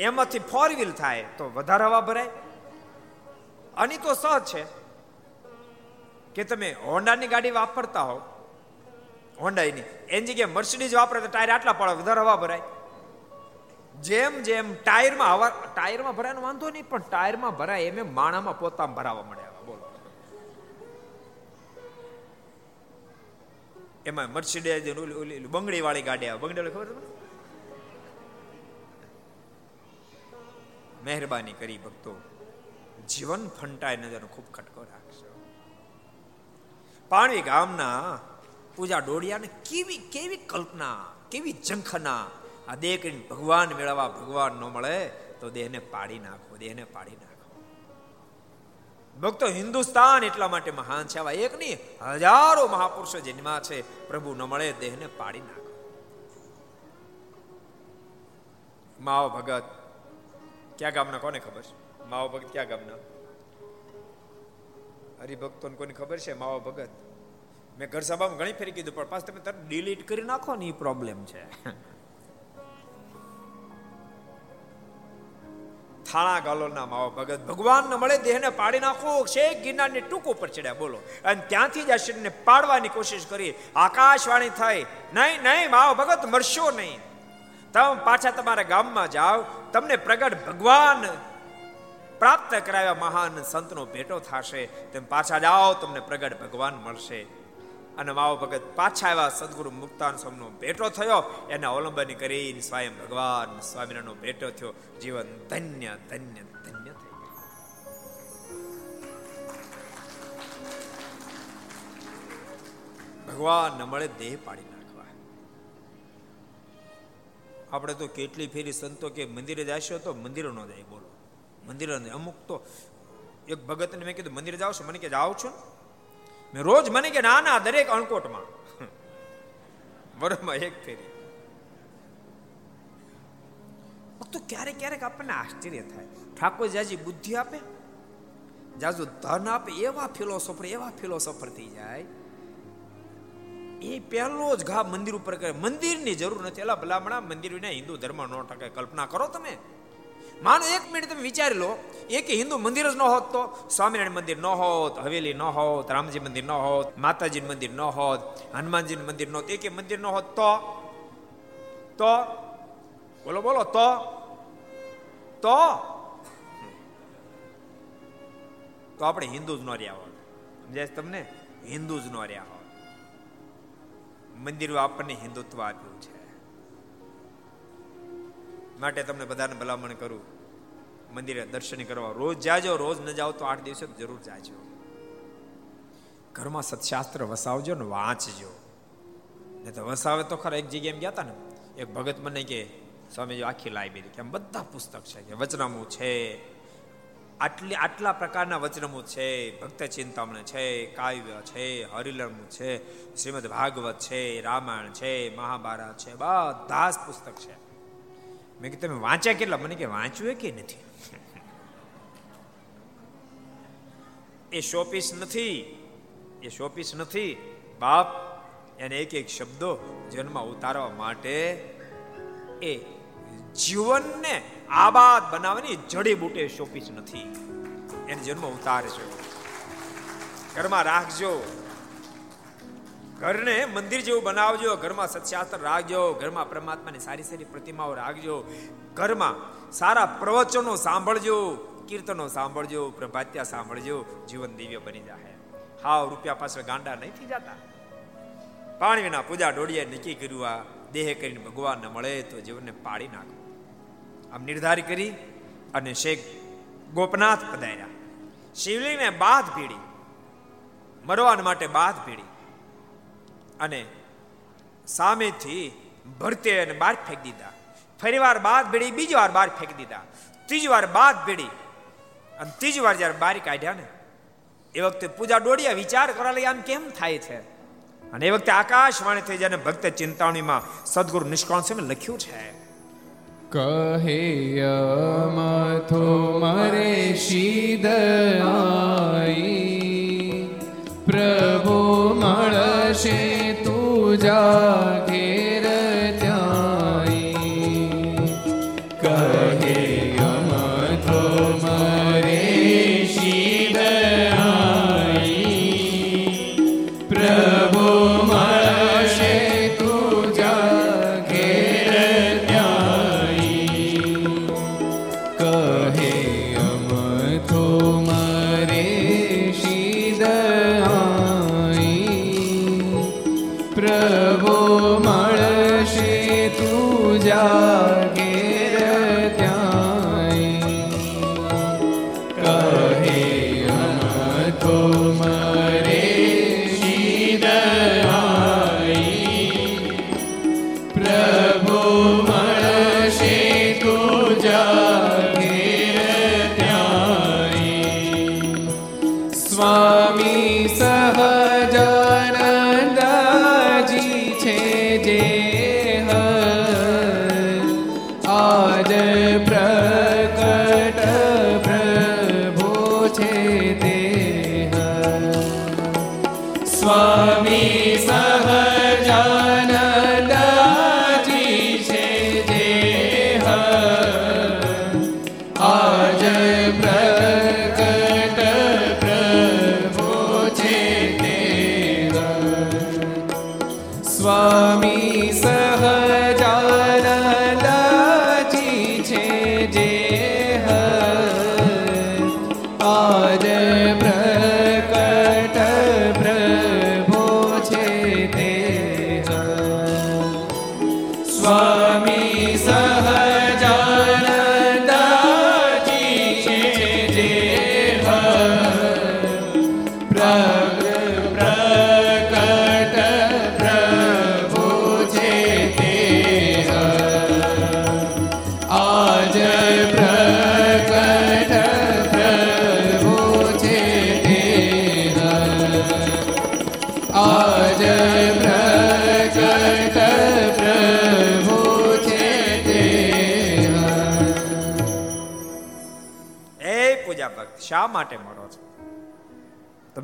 એમાંથી ફોર વ્હીલ થાય, તો વધારે હવા ભરાય. અને તો સહજ છે કે તમે હોન્ડાની ગાડી વાપરતા હો હોન્ડાની એની જગ્યાએ મર્સિડીઝ વાપરે તો ટાયર આટલા પડે, વધારે હવા ભરાય. જેમ જેમ ટાયરમાં હવા, ટાયરમાં ભરાયનો વાંધો નહીં, પણ ટાયરમાં ભરાય, એમ માણામાં પોતામાં ભરાવા મળે એમાં મર્સિડીઝ ઓલી બંગડી વાળી ગાડી આવે. બંગડી ખબર તમને? મહેરબાની કરી ભક્તો. જીવન ફંટાય નજર ખૂબ ખટકો રાખશો. પાણી ગામના પૂજા ડોડિયાને કેવી કેવી કલ્પના, કેવી ઝંખના. આ દેહ કરીને ભગવાન મેળવવા ભગવાન ન મળે તો દેહને પાડી નાખો, દેહને પાડી નાખો. ભક્તો હિન્દુસ્તાન એટલા માટે મહાન છે. આવા એક નહીં, હજારો મહાપુરુષો જન્મા છે. પ્રભુ ન મળે, દેહને પાડી નાખો. માવ ભગત, ક્યાં ગામના કોને ખબર છે? માવ ભગત ક્યાં ગામના? હરિભક્તો કોને ખબર છે? માવ ભગત. મેં ઘર સભામાં ઘણી ફેરી કીધું, પણ પાછ તમે તરત ડિલીટ કરી નાખો ને એ પ્રોબ્લેમ છે. થાણા ગાલોના માવા ભગત. ભગવાન ને મળે, દેહને પાડી નાખો શેખ ગિરનારની ટૂંક ઉપર ચડ્યા, બોલો. અને ત્યાંથી જ આ શરીરને પાડવાની કોશિશ કરી. આકાશવાણી થઈ. નહીં નહીં, માવો ભગત, મરશો નહીં. તમે પાછા તમારા ગામમાં જાઓ. તમને પ્રગટ ભગવાન પ્રાપ્ત કરાવ્યા મહાન સંતનો ભેટો થશે. તેમ પાછા જાઓ, તમને પ્રગટ ભગવાન મળશે. અને માવો ભગત પાછા આવ્યા, સદગુરુ મુક્તાન સ્વામીનો ભેટો થયો, એને અવલંબન કરીને સ્વયં ભગવાન સ્વામિનારાયણનો ભેટો થયો. જીવન ધન્ય ધન્ય ધન્ય થઈ ભગવાન મળે દેહ પાડી નાખવા. આપણે તો કેટલી ફેરી સંતો કે મંદિરે જાશો તો મંદિરો ન જાય બોલો. મંદિર અમુક તો એક ભગતને મેં કીધું, મંદિરે જાવ છો? મને કે જાઉં છું ને. મેં રોજ મને કે નાના, દરેક અણકોટમાં. વર્ષમાં એક ફેરી. તો ક્યારેક ક્યારેક આપણને આશ્ચર્ય થાય. ઠાકોર જાજી બુદ્ધિ આપે? જાજુ ધન આપે? એવા ફિલોસોફર એવા ફિલોસોફર થઈ જાય. એ પહેલો જ ઘા મંદિર ઉપર કરે. મંદિરની જરૂર નથી. એલા ભલામણા, મંદિર વિના હિન્દુ ધર્મ નો ટકે કલ્પના કરો તમે. માનો એક મિનિટ તમે વિચારી લો, એક હિન્દુ મંદિર જ ન હોત તો, સ્વામિનારાયણ મંદિર ન હોત, હવેલી ન હોત, રામજી મંદિર ન હોત, માતાજી મંદિર ન હોત હનુમાનજી મંદિર ન હોત, એક મંદિર ન હોત, તો? તો? બોલો બોલો, તો? તો? તો આપણે હિન્દુ જ ન રહ્યા હોત. સમજાય તમને? હિન્દુ જ ન રહ્યા હોત. મંદિરો આપણને હિન્દુત્વ આપ્યું છે. માટે તમને બધાને ભલામણ કરું. મંદિરે દર્શન કરવા. રોજ જાજો, રોજ ન જાઓ તો આઠ દિવસે જરૂર જાજો. ઘરમાં સત્શાસ્ત્ર વસાવજો ને વાંચજો. ને તો વસાવે તો ખરા એક જગ્યાએ એમ ગયા ને, એક ભગત મને કે, સ્વામીજી, આખી લાઇબ્રેરી કે બધા પુસ્તક છે કે વચનામું છે. આટલી, આટલા પ્રકારના વચનમું છે. ભક્ત ચિંતામણ છે, કાવ્ય છે, હરિલમ છે, શ્રીમદ ભાગવત છે, રામાયણ છે, મહાભારત છે બધા જ પુસ્તક છે. મેં કીધું, તમે વાંચ્યા કેટલા? મને કે, વાંચ્યું કે નથી. એ શોપીસ નથી. એ શોપીસ નથી. બાપ, એને એક એક શબ્દો જન્મમાં ઉતારવા માટે એ જીવનને આબાદ બનાવવાની જડીબુટે શોપીસ નથી. એને જન્મ ઉતારે છે. ઘરમાં રાખજો. ઘરને મંદિર જેવું બનાવજો, ઘરમાં સત્શાસ્ત્ર રાખજો, ઘરમાં પરમાત્માની સારી સારી પ્રતિમાઓ રાખજો, ઘરમાં સારા પ્રવચનો સાંભળજો, કીર્તનો સાંભળજો, પ્રભાત્યા સાંભળજો, જીવન દિવ્ય બની જાય હાવ રૂપિયા પાછળ ગાંડા નહીં થઈ જતા. પાણી વિના પૂજા ડોળીએ નક્કી કર્યું આ દેહ કરીને ભગવાન મળે તો જીવનને પાડી નાખો. આમ નિર્ધાર કરી અને શેખ ગોપનાથ પધાર્યા. શિવલિંગને બાદ પીડી. મરવાન માટે બાદ ભીડી અને સામેથી ભરતે અને બાર ફેંકી દીધા. ફરી વાર બાદ ભેડી બીજી વાર બાર ફેંકી દીધા. ત્રીજી વાર બાદ ભેડી અને ત્રીજી વાર જયારે બારી કાઢ્યા ને, એ વખતે પૂજા દોડ્યા વિચાર કરવા લઈ આમ કેમ થાય છે? અને એ વખતે આકાશવાણી થઈ જાય ભક્ત ચિંતાવણીમાં સદગુરુ નિષ્કાળ છે લખ્યું છે. કહે મથો મરે શીદ પ્રભુ મળશે તું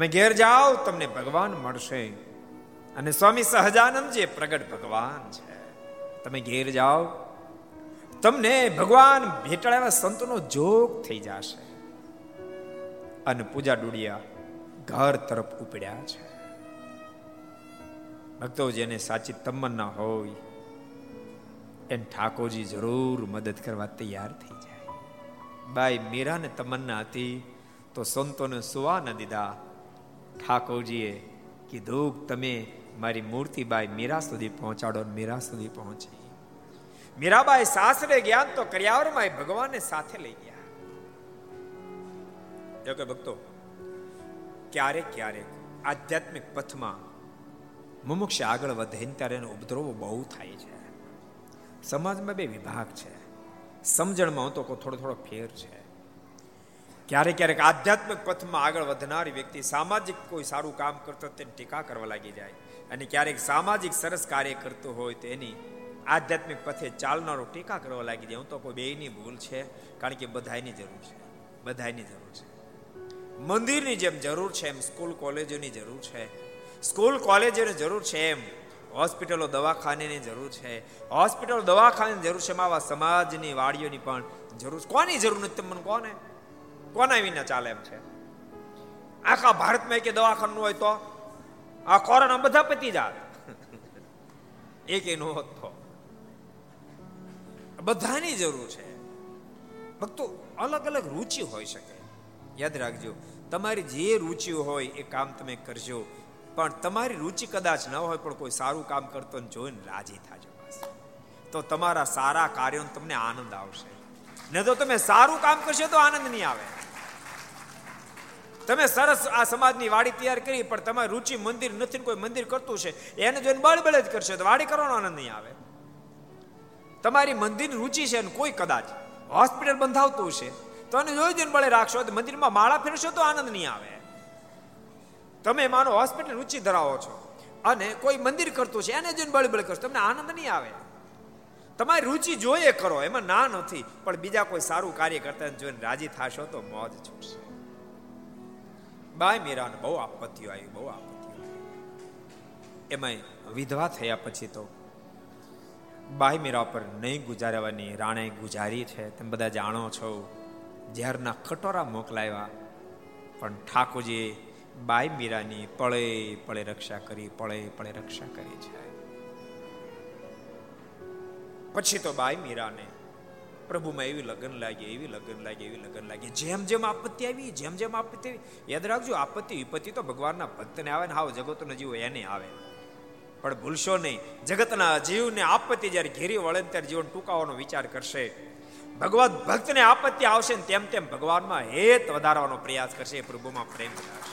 તમે ઘેર જાઓ, તમને ભગવાન મળશે. અને સ્વામી સહજાનંદ જે પ્રગટ ભગવાન છે, તમે ઘેર જાઓ, તમને ભગવાન ભેટાડેલા સંતોનો જોગ થઈ જશે. અને પૂજા ડુડિયા ઘર તરફ ઉપડ્યા છે. ભક્તો જેને સાચી તમન્ના હોય એને ઠાકોરજી જરૂર મદદ કરવા તૈયાર થઈ જાય. બાઈ મીરાને તમન્ના હતી, તો સંતોને સુવા ન દીધા ઠાકોરજીએ કીધું તમે મારી મૂર્તિ બાઈ મીરા સુધી પહોંચાડો મીરા સુધી પહોંચી. મીરાબાઈ સાસરે ગયા તો કર્યાવરમાં ભગવાનને સાથે લઈ ગયા. જો ભક્તો? ક્યારેક ક્યારેક આધ્યાત્મિક પથમાં મુમુક્ષ આગળ વધે ત્યારે એનો ઉપદ્રવો બહુ થાય છે. સમાજમાં બે વિભાગ છે. સમજણમાં તો થોડો થોડો ફેર છે. ક્યારેક ક્યારેક આધ્યાત્મિક પથમાં આગળ વધનારી વ્યક્તિ સામાજિક કોઈ સારું કામ કરતો તેને ટીકા કરવા લાગી જાય. અને ક્યારેક સામાજિક સરસ કાર્ય કરતો હોય તો એની આધ્યાત્મિક પથે ચાલનારો ટીકા કરવા લાગી જાય. હું તો કોઈ બેયની ભૂલ છે, કારણ કે બધાની જરૂર છે. બધાની જરૂર છે. મંદિરની જેમ જરૂર છે એમ, સ્કૂલ કોલેજોની જરૂર છે. સ્કૂલ કોલેજોની જરૂર છે એમ, હોસ્પિટલો, દવાખાનેની જરૂર છે. હોસ્પિટલો, દવાખાનાની જરૂર છે આવા સમાજની વાડીઓની પણ જરૂર કોની જરૂર નથી? મને કોને? કોના વિના ચાલે એમ છે? આખા ભારતમાં કે દવાખાનું હોય તો આ કોરોના બધા પતી જાત એક એનો હતો. બધાની જરૂર છે. ભક્તો, અલગ અલગ રુચિ હોઈ શકે. યાદ રાખજો, તમારી જે રુચિ હોય એ કામ તમે કરજો. પણ તમારી રુચિ કદાચ ન હોય પણ કોઈ સારું કામ કરતો જોઈને રાજી થાજો તો તમારા સારા કાર્યો તમને આનંદ આવશે. ને તો તમે સારું કામ કરશો તો આનંદ નહીં આવે. તમે સરસ આ સમાજની વાડી તૈયાર કરી, પણ તમારી રુચિ મંદિર નથી કોઈ મંદિર કરતું છે, એને જોઈને બળબળ જ કરશે, તો વાડી કરવાનો આનંદ નહીં આવે. તમારી મંદિરની રુચિ છે અને કોઈ કદાચ હોસ્પિટલ બંધાવતું છે, તો એને જોઈ જોઈને બળે રાખશો, તો મંદિરમાં માળા ફેરશો તો આનંદ નહીં આવે. તમે માનો હોસ્પિટલ રુચિ ધરાવો છો, અને કોઈ મંદિર કરતું છે, એને જોઈને બળબળ કરશો, તમને આનંદ નહીં આવે. તમારી રુચિ જોઈએ કરો એમાં ના નથી, પણ બીજા કોઈ સારું કાર્ય કરતા જોઈને રાજી થશો તો મોજ છૂટશે. બાય મીરાને, બહુ આપત્તિઓ આવી, બહુ આપત્તિઓ આવી. એમાં વિધવા થયા પછી તો બાય મીરા પર નહીં ગુજારવાની રાણે ગુજારી છે, તમે બધા જાણો છો. ઝેરના કટોરા મોકલાવ્યા, પણ ઠાકોરજી બાઈ મીરાની પળે પળે રક્ષા કરી, પળે પળે રક્ષા કરી છે. પછી તો બાઈ મીરાને, પ્રભુમાં એવી લગન લાગી, એવી લગન લાગી, એવી લગન લાગી, જેમ જેમ આપત્તિ આવી, જેમ જેમ આપત્તિ આવી. યાદ રાખજો, આપત્તિ, વિપત્તિ તો ભગવાનના ભક્તને આવે ને હાવ જગતનો જીવ એને આવે. પણ ભૂલશો નહીં, જગતના જીવને આપત્તિ જ્યારે ઘેરી વળે ત્યારે જીવન ટૂંકાવાનો વિચાર કરશે. ભગવાન ભક્તને આપત્તિ આવશે ને તેમ તેમ ભગવાનમાં હેત વધારવાનો પ્રયાસ કરશે પ્રભુમાં પ્રેમ કરશે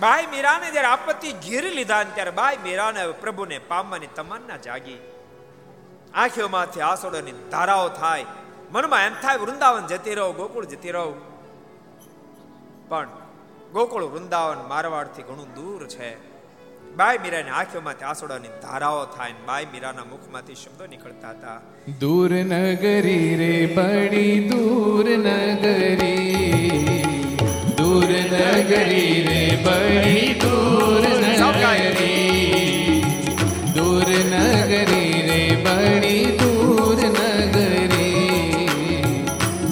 બાઈ મીરાને જ્યારે આપત્તિ ઘેરી લીધા ને ત્યારે બાઈ મીરાને પ્રભુને પામવાની તમન્ના જાગી. આંખીઓમાંથી આસોડોની ધારાઓ થાય. મનમાં એમ થાય, વૃંદાવન જતી રહો, ગોકુળ જતી રહો. પણ ગોકુળ, વૃંદાવન મારવાડથી ઘણું દૂર છે. બાઈ મીરાની આંખોમાંથી આસોડાની ધારાઓ થાય બાઈ મીરાના મુખમાંથી શબ્દો નીકળતા હતા. દૂર નગરી રે, બડી દૂર નગરી. દૂર નગરી રે બડી દૂર નગરી દૂર નગરી રે બડી દૂર નગરી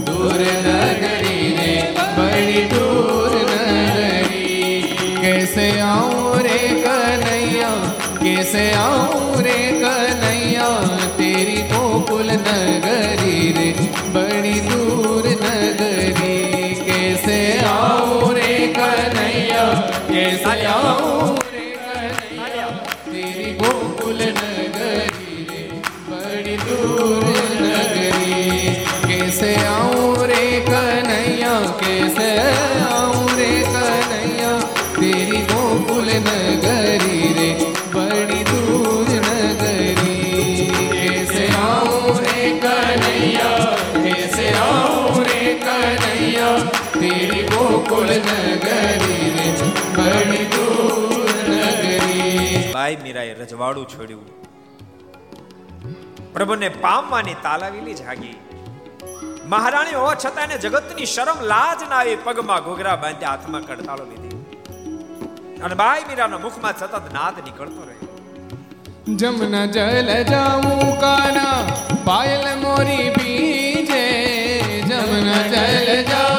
દૂર નગરી રે બડી દૂર નગરી કેસે આઉં રે કનૈયા કેસે આઉં રે કનૈયા તેરી ગોકુલ નગર कैसे आऊं रे कन्हैया कैसे आऊं रे कन्हैया तेरी गोकुल नगरी रे बड़ी दूर नगरी कैसे आऊं रे कन्हैया कैसे आऊं रे कन्हैया तेरी गोकुल नगरी रे बड़ी दूर नगरी બાઈ મીરાએ રજવાડું છોડ્યું પ્રભુને પામવાની તાલાવેલી જાગી મહારાણી હોવા છતાં એને જગતની શરમ, લાજ ના આવી પગમાં ઘોઘરા બાંધ્યા હાથમાં કડતાળો લીધી. અને બાઈ મીરાના મુખમાં સતત નાદ નીકળતો રહ્યો. જમના જલ જાઉં કાના, પાયલ મોરી બીજે જમના જલ જાઉં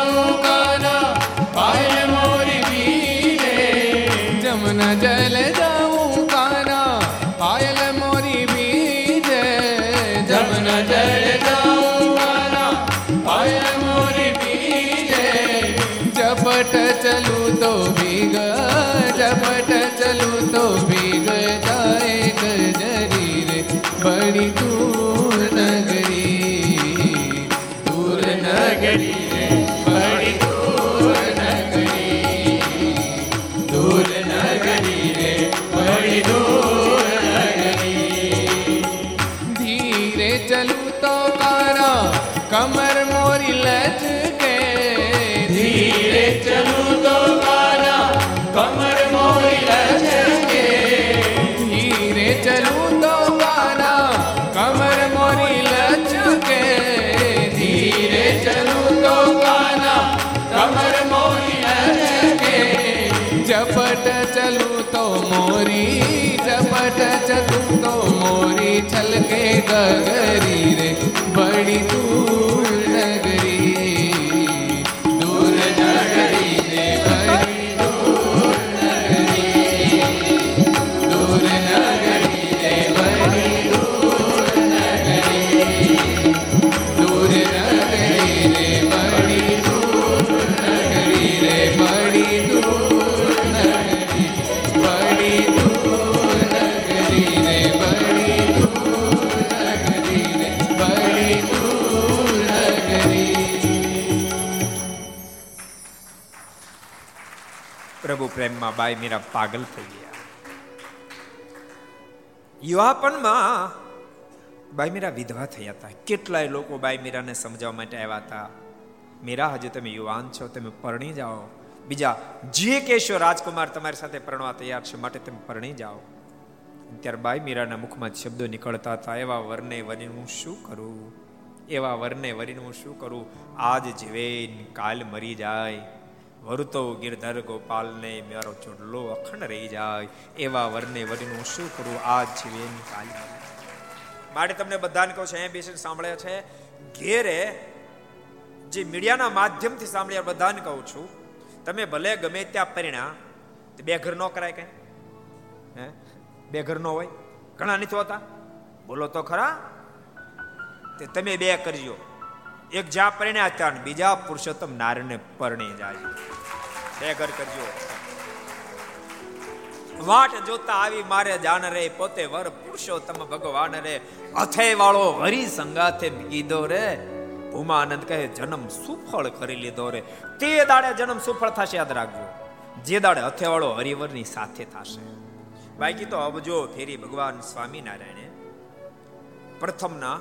મોરી ચપટ ચલું તો મોરી છલકે ગગરી રે બડી તું નગરી પ્રેમમાં બાઈ મીરા પાગલ થઈ ગયા. યુવાપણમાં બાઈ મીરા વિધવા થયા હતા. કેટલાય લોકો બાઈ મીરાને સમજાવવા માટે આવ્યા હતા. મીરા, હજુ તમે યુવાન છો, તમે પરણી જાઓ. બીજા, જે કેશો રાજકુમાર તમારી સાથે પરણવા તૈયાર છે, માટે તમે પરણી જાઓ. ત્યારે બાઈ મીરાના મુખમાં શબ્દો નીકળતા હતા. એવા વરને વરીને હું શું કરું? એવા વરને વરીને હું શું કરું? આજ જીવે કાલ મરી જાય. વરુતો ગિરધર ગોપાલને મારો ચોડલો અખંડ રહી જાય. એવા વરને વરીનું શું કરું? આજ જીવે કાલ માટે તમને બધાને કહું છું, અહીંયા બેસીને સાંભળ્યા છે. ઘેરે જે મીડિયાના માધ્યમથી સાંભળ્યા બધાને કહું છું, તમે ભલે ગમે ત્યાં પરિણા બે ઘર ન કરાય કઈ. હે? બે ઘર નો હોય? ઘણા નથી હોતા? બોલો તો ખરા. તે તમે બે કરજો. એક જ્યાં પરિણ્યા ત્યાં બીજા પુરુષોત્તમ નારને પરણી જાય. ઘર કરજો. વાટ જોતા આવી મારે જાન રે, પોતે વર પુરુષોત્તમ ભગવાન રે. અથે વાળો હરી સંગાથે કીધો રે. ઉમાનંદ કહે, જન્મ સુફળ કરી લીધો રે. તે દાડે જન્મ સુફળ થશે, યાદ રાખજો. જે દાડે હથેવાળો હરિવરની સાથે થશે. બાકી તો અબજો ફેરી ભગવાન સ્વામિનારાયણે પ્રથમના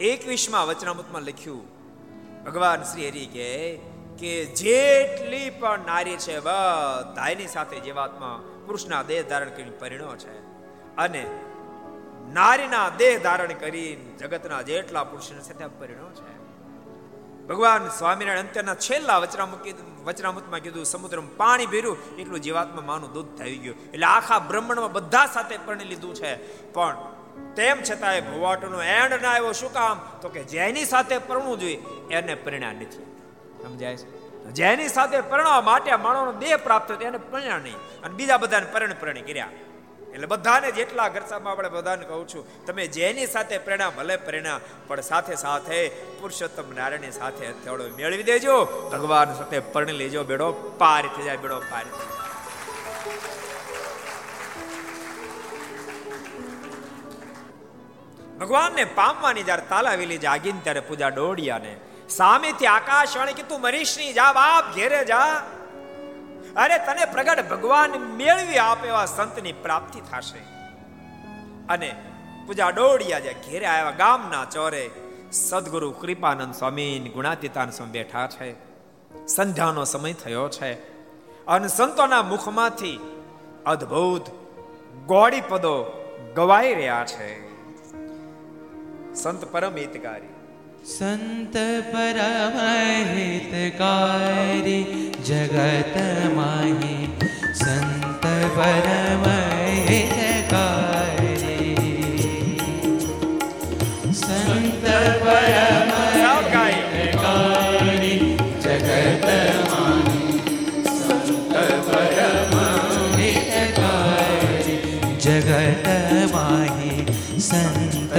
એકવીસમાં વચનામૃતમાં લખ્યું, ભગવાન શ્રી હરિ કે કે જેટલી પણ નારી છે બધાની સાથે જીવાત્મા પુરુષના દેહ ધારણ કરીને પરિણો છે. અને નારીના દેહ ધારણ કરી જગતના જેટલા પુરુષને સાથે પરિણો છે. ભગવાન સ્વામિનારાયણ અંત્યના છેલ્લા વચરામુખી વચનામૃતમાં કીધું, સમુદ્રમાં પાણી ભર્યું, એટલું જીવાત્મા માનું દૂધ થઈ ગયું. એટલે આખા બ્રહ્માંડમાં બધા સાથે પરણી લીધું છે. પણ તેમ છતાંય ભવાટનો એન્ડ ના આવ્યો. શું કામ? તો કે જેની સાથે પરણવું જોઈએ, એને પરિણામ નથી. સમજાય છે? જેની સાથે પરણવા માટે માણસનો દેહ પ્રાપ્ત થયો, એને પરણ્યા નહીં અને બીજા બધાને પરણ પરણી કર્યા. એટલે બધાને જેટલા ઘરસામાં આપણે બધાને કહું છું, તમે જેની સાથે પ્રેરણા, ભલે પ્રેરણા, પણ સાથે સાથે પુરુષોત્તમ નારાયણની સાથે હથેળો મેળવી દેજો. ભગવાન સાથે પરણી લેજો. બેડો પાર થઈ જાય, બેડો પાર થઈ જાય. ભગવાનને પામવાની જ્યારે તાલાવેલી જાગીને ત્યારે પૂજા ડોડિયાને સામેથી આકાશવાણી કે તું મરીશ નહીં જા, બાપ, ઘેરે જા. અરે તને પ્રગટ ભગવાન મેળવી આપે એવા સંતની પ્રાપ્તિ થશે. અને પૂજા ડોડિયા જે ઘેરે આવ્યા, ગામના ચોરે સદગુરુ કૃપાનંદ સ્વામી, ગુણાતીતાન સ્વામી બેઠા છે. સંધ્યાનો સમય થયો છે. અને સંતોના મુખમાંથી અદ્ભુત ગોળી પદો ગવાઈ રહ્યા છે. સંત પરમ હિતકારી. સંત પરમ હિતકારી જગત માહી સંત પરમ હિતકારી સંત પરમ સૌ ગાય હિતકારી જગત માહી સંત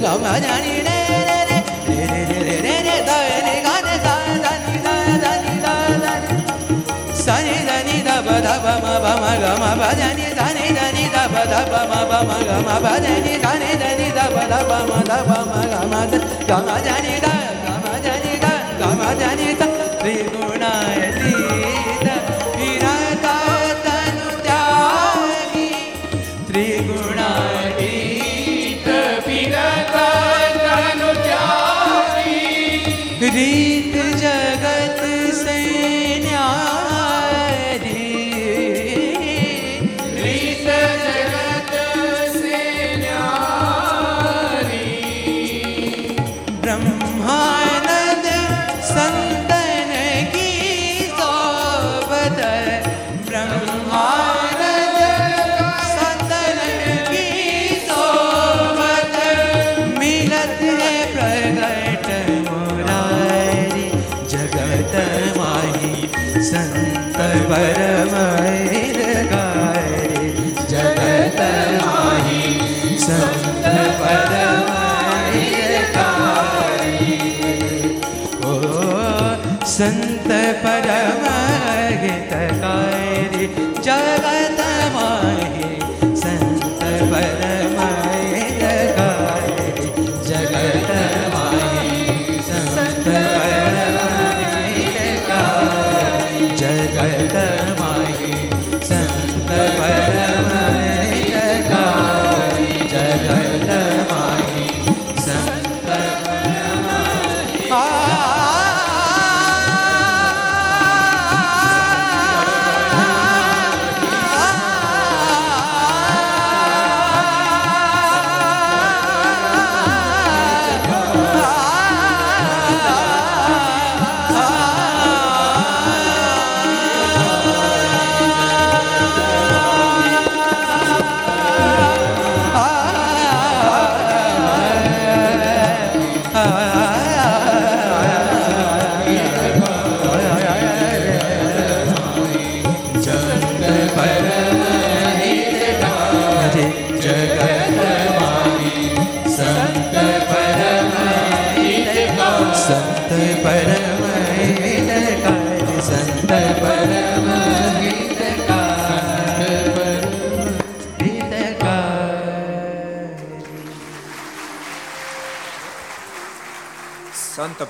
ba ma ga ma ba dani dani dani da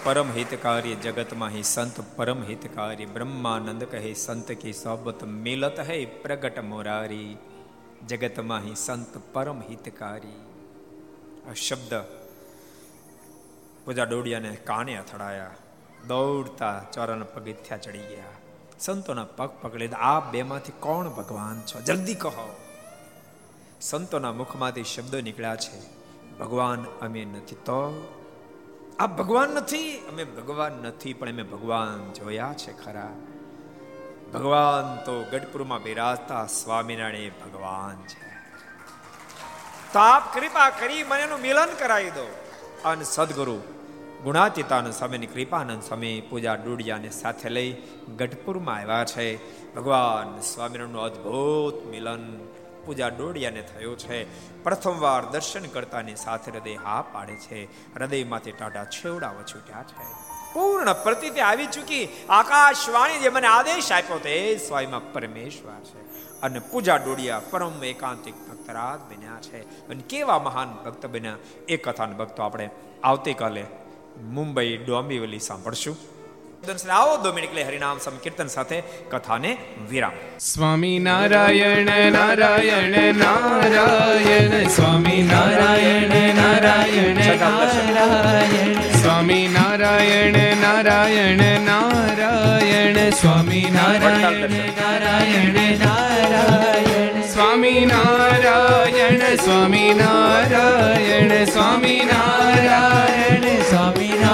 પરમ હિતકારી જગતમાં હિ સંત પરમ હિતકારી બ્રહ્માનંદ કહે, સંત કી સોબત મિલત હૈ પ્રગટ મોરારી. જગતમાં હિ સંત પરમ હિતકારી આ શબ્દ પૂજા ડોડિયાને કાને અથડાયા. દોડતા ચોરાના પગથિયા ચડી ગયા. સંતોના પગ પકડી આ બેમાંથી કોણ ભગવાન છો? જલ્દી કહો. સંતોના મુખમાંથી શબ્દો નીકળ્યા છે. ભગવાન અમે નથી તો આ ભગવાન નથી, અમે ભગવાન નથી, પણ અમે ભગવાન જોયા છે ખરા. ભગવાન તો ગઢપુરમાં બિરાજતા સ્વામિનારાયણ ભગવાન છે. તો આપ કૃપા કરી મને એનું મિલન કરાવી દો. અને સદગુરુ ગુણાતીતાનંદ સ્વામીની કૃપાનંદ સ્વામી પૂજા ડુડિયાને સાથે લઈ ગઢપુરમાં આવ્યા છે. ભગવાન સ્વામિનારાયણનું અદ્ભુત મિલન પૂજા ડોડિયાને થયો છે. પ્રથમવાર દર્શન કરતાની સાથે હૃદય હા પાડે છે. હૃદયમાંથી ટાટા છેવડાવો છૂટ્યા છે. પૂર્ણ પ્રતીતિ આવી ચૂકી. આકાશવાણી જે મને આદેશ આપ્યો તે સ્વયંમાં પરમેશ્વર છે. અને પૂજા ડોડિયા પરમ એકાંતિક ભક્તરાજ બન્યા છે. અને કેવા મહાન ભક્ત બન્યા એ કથાના ભક્તો આપણે આવતીકાલે મુંબઈ ડોંબીવલી સાંભળશું. આવો દો મિનિટ એટલે હરિનામ સંકીર્તન સાથે કથાને વિરામ. સ્વામી નારાયણ નારાયણ નારાયણ, સ્વામી નારાયણ નારાયણ નારાયણ. સ્વામી નારાયણ નારાયણ નારાયણ, સ્વામી નારાયણ નારાયણ નારાયણ. સ્વામી નારાયણ સ્વામી નારાયણ સ્વામી નારાયણ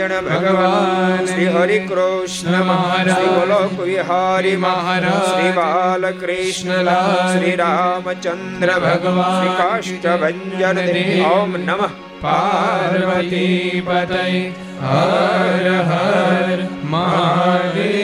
સ્વામિનારાયણ ભગવાન શ્રી હરિ કૃષ્ણ મહારાજ શ્રી ગોલોક વિહારી મહારાજ શ્રી બાલકૃષ્ણ શ્રી રામચંદ્ર ભગવાન શ્રી કાષ્ટભંજન ઓમ નમઃ પાર્વતી પતય હર હર મહાદેવ